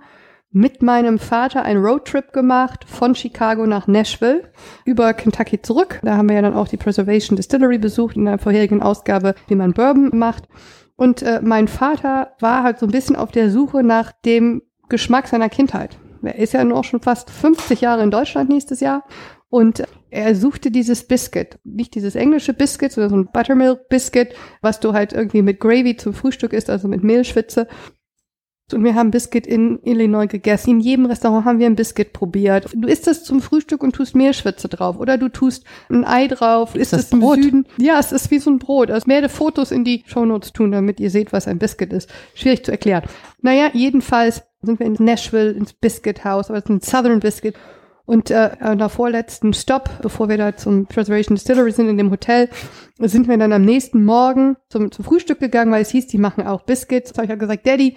mit meinem Vater einen Roadtrip gemacht von Chicago nach Nashville über Kentucky zurück. Da haben wir ja dann auch die Preservation Distillery besucht in der vorherigen Ausgabe, wie man Bourbon macht. Und äh, mein Vater war halt so ein bisschen auf der Suche nach dem Geschmack seiner Kindheit. Er ist ja noch schon fast 50 Jahre in Deutschland nächstes Jahr. Und er suchte dieses Biscuit. Nicht dieses englische Biscuit, sondern so ein Buttermilk Biscuit, was du halt irgendwie mit Gravy zum Frühstück isst, also mit Mehlschwitze. Und wir haben Biscuit in Illinois gegessen. In jedem Restaurant haben wir ein Biscuit probiert. Du isst das zum Frühstück und tust Mehlschwitze drauf. Oder du tust ein Ei drauf. Ist das es im Brot? Süden. Ja, es ist wie so ein Brot. Also werde Fotos in die Shownotes tun, damit ihr seht, was ein Biscuit ist. Schwierig zu erklären. Naja, jedenfalls sind wir in Nashville ins Biscuit House, aber es ist ein Southern Biscuit. Und äh, an der vorletzten Stopp, bevor wir da zum Preservation Distillery sind in dem Hotel, sind wir dann am nächsten Morgen zum, zum Frühstück gegangen, weil es hieß, die machen auch Biscuits. Da habe ich halt gesagt, Daddy,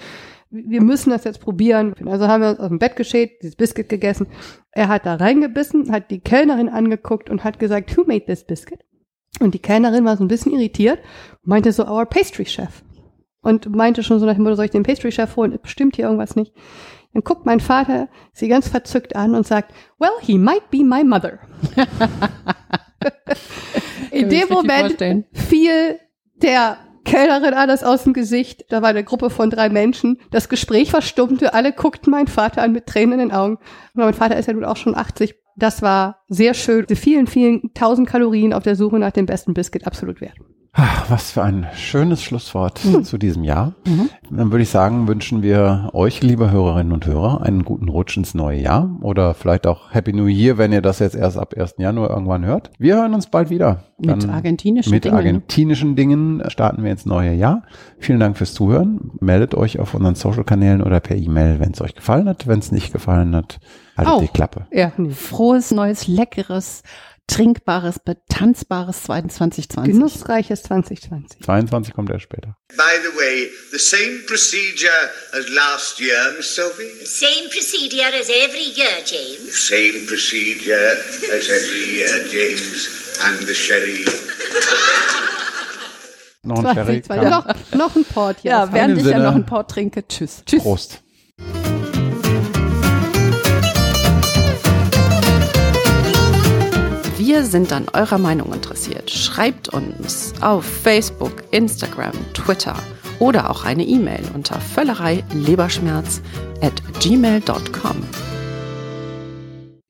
wir müssen das jetzt probieren. Also haben wir uns aus dem Bett geschält, dieses Biscuit gegessen. Er hat da reingebissen, hat die Kellnerin angeguckt und hat gesagt, who made this biscuit? Und die Kellnerin war so ein bisschen irritiert meinte so, our pastry chef. Und meinte schon so nach dem Motto, soll ich den Pastry Chef holen? Bestimmt hier irgendwas nicht. Dann guckt mein Vater sie ganz verzückt an und sagt, well, he might be my mother. In dem Moment fiel der Kellnerin alles aus dem Gesicht. Da war eine Gruppe von drei Menschen. Das Gespräch verstummte. Alle guckten meinen Vater an mit Tränen in den Augen. Und mein Vater ist ja nun auch schon 80. Das war sehr schön. Die vielen, vielen tausend Kalorien auf der Suche nach dem besten Biscuit absolut wert. Ah, Was für ein schönes Schlusswort zu diesem Jahr. Mhm. Dann würde ich sagen, wünschen wir euch, liebe Hörerinnen und Hörer, einen guten Rutsch ins neue Jahr oder vielleicht auch Happy New Year, wenn ihr das jetzt erst ab 1. Januar irgendwann hört. Wir hören uns bald wieder. Mit argentinischen Mit Dingen. argentinischen Dingen starten wir ins neue Jahr. Vielen Dank fürs Zuhören. Meldet euch auf unseren Social-Kanälen oder per E-Mail, wenn es euch gefallen hat. Wenn es nicht gefallen hat, haltet Auch. die Klappe. Ja. Frohes, neues, leckeres, trinkbares, betanzbares 2020. Genussreiches 2020. 22 kommt erst später. By the way, the same procedure as last year, Miss Sophie? Same procedure as every year, James. Same procedure as every year, James. And the sherry. Noch ein Sherry. 2020. Kann- Noch, noch ein Port. Ja, Das während ich dem ja Sinne- noch ein Port trinke. Tschüss. Tschüss. Prost. Wir sind an eurer Meinung interessiert. Schreibt uns auf Facebook, Instagram, Twitter oder auch eine E-Mail unter völlerei leberschmerz at gmail.com.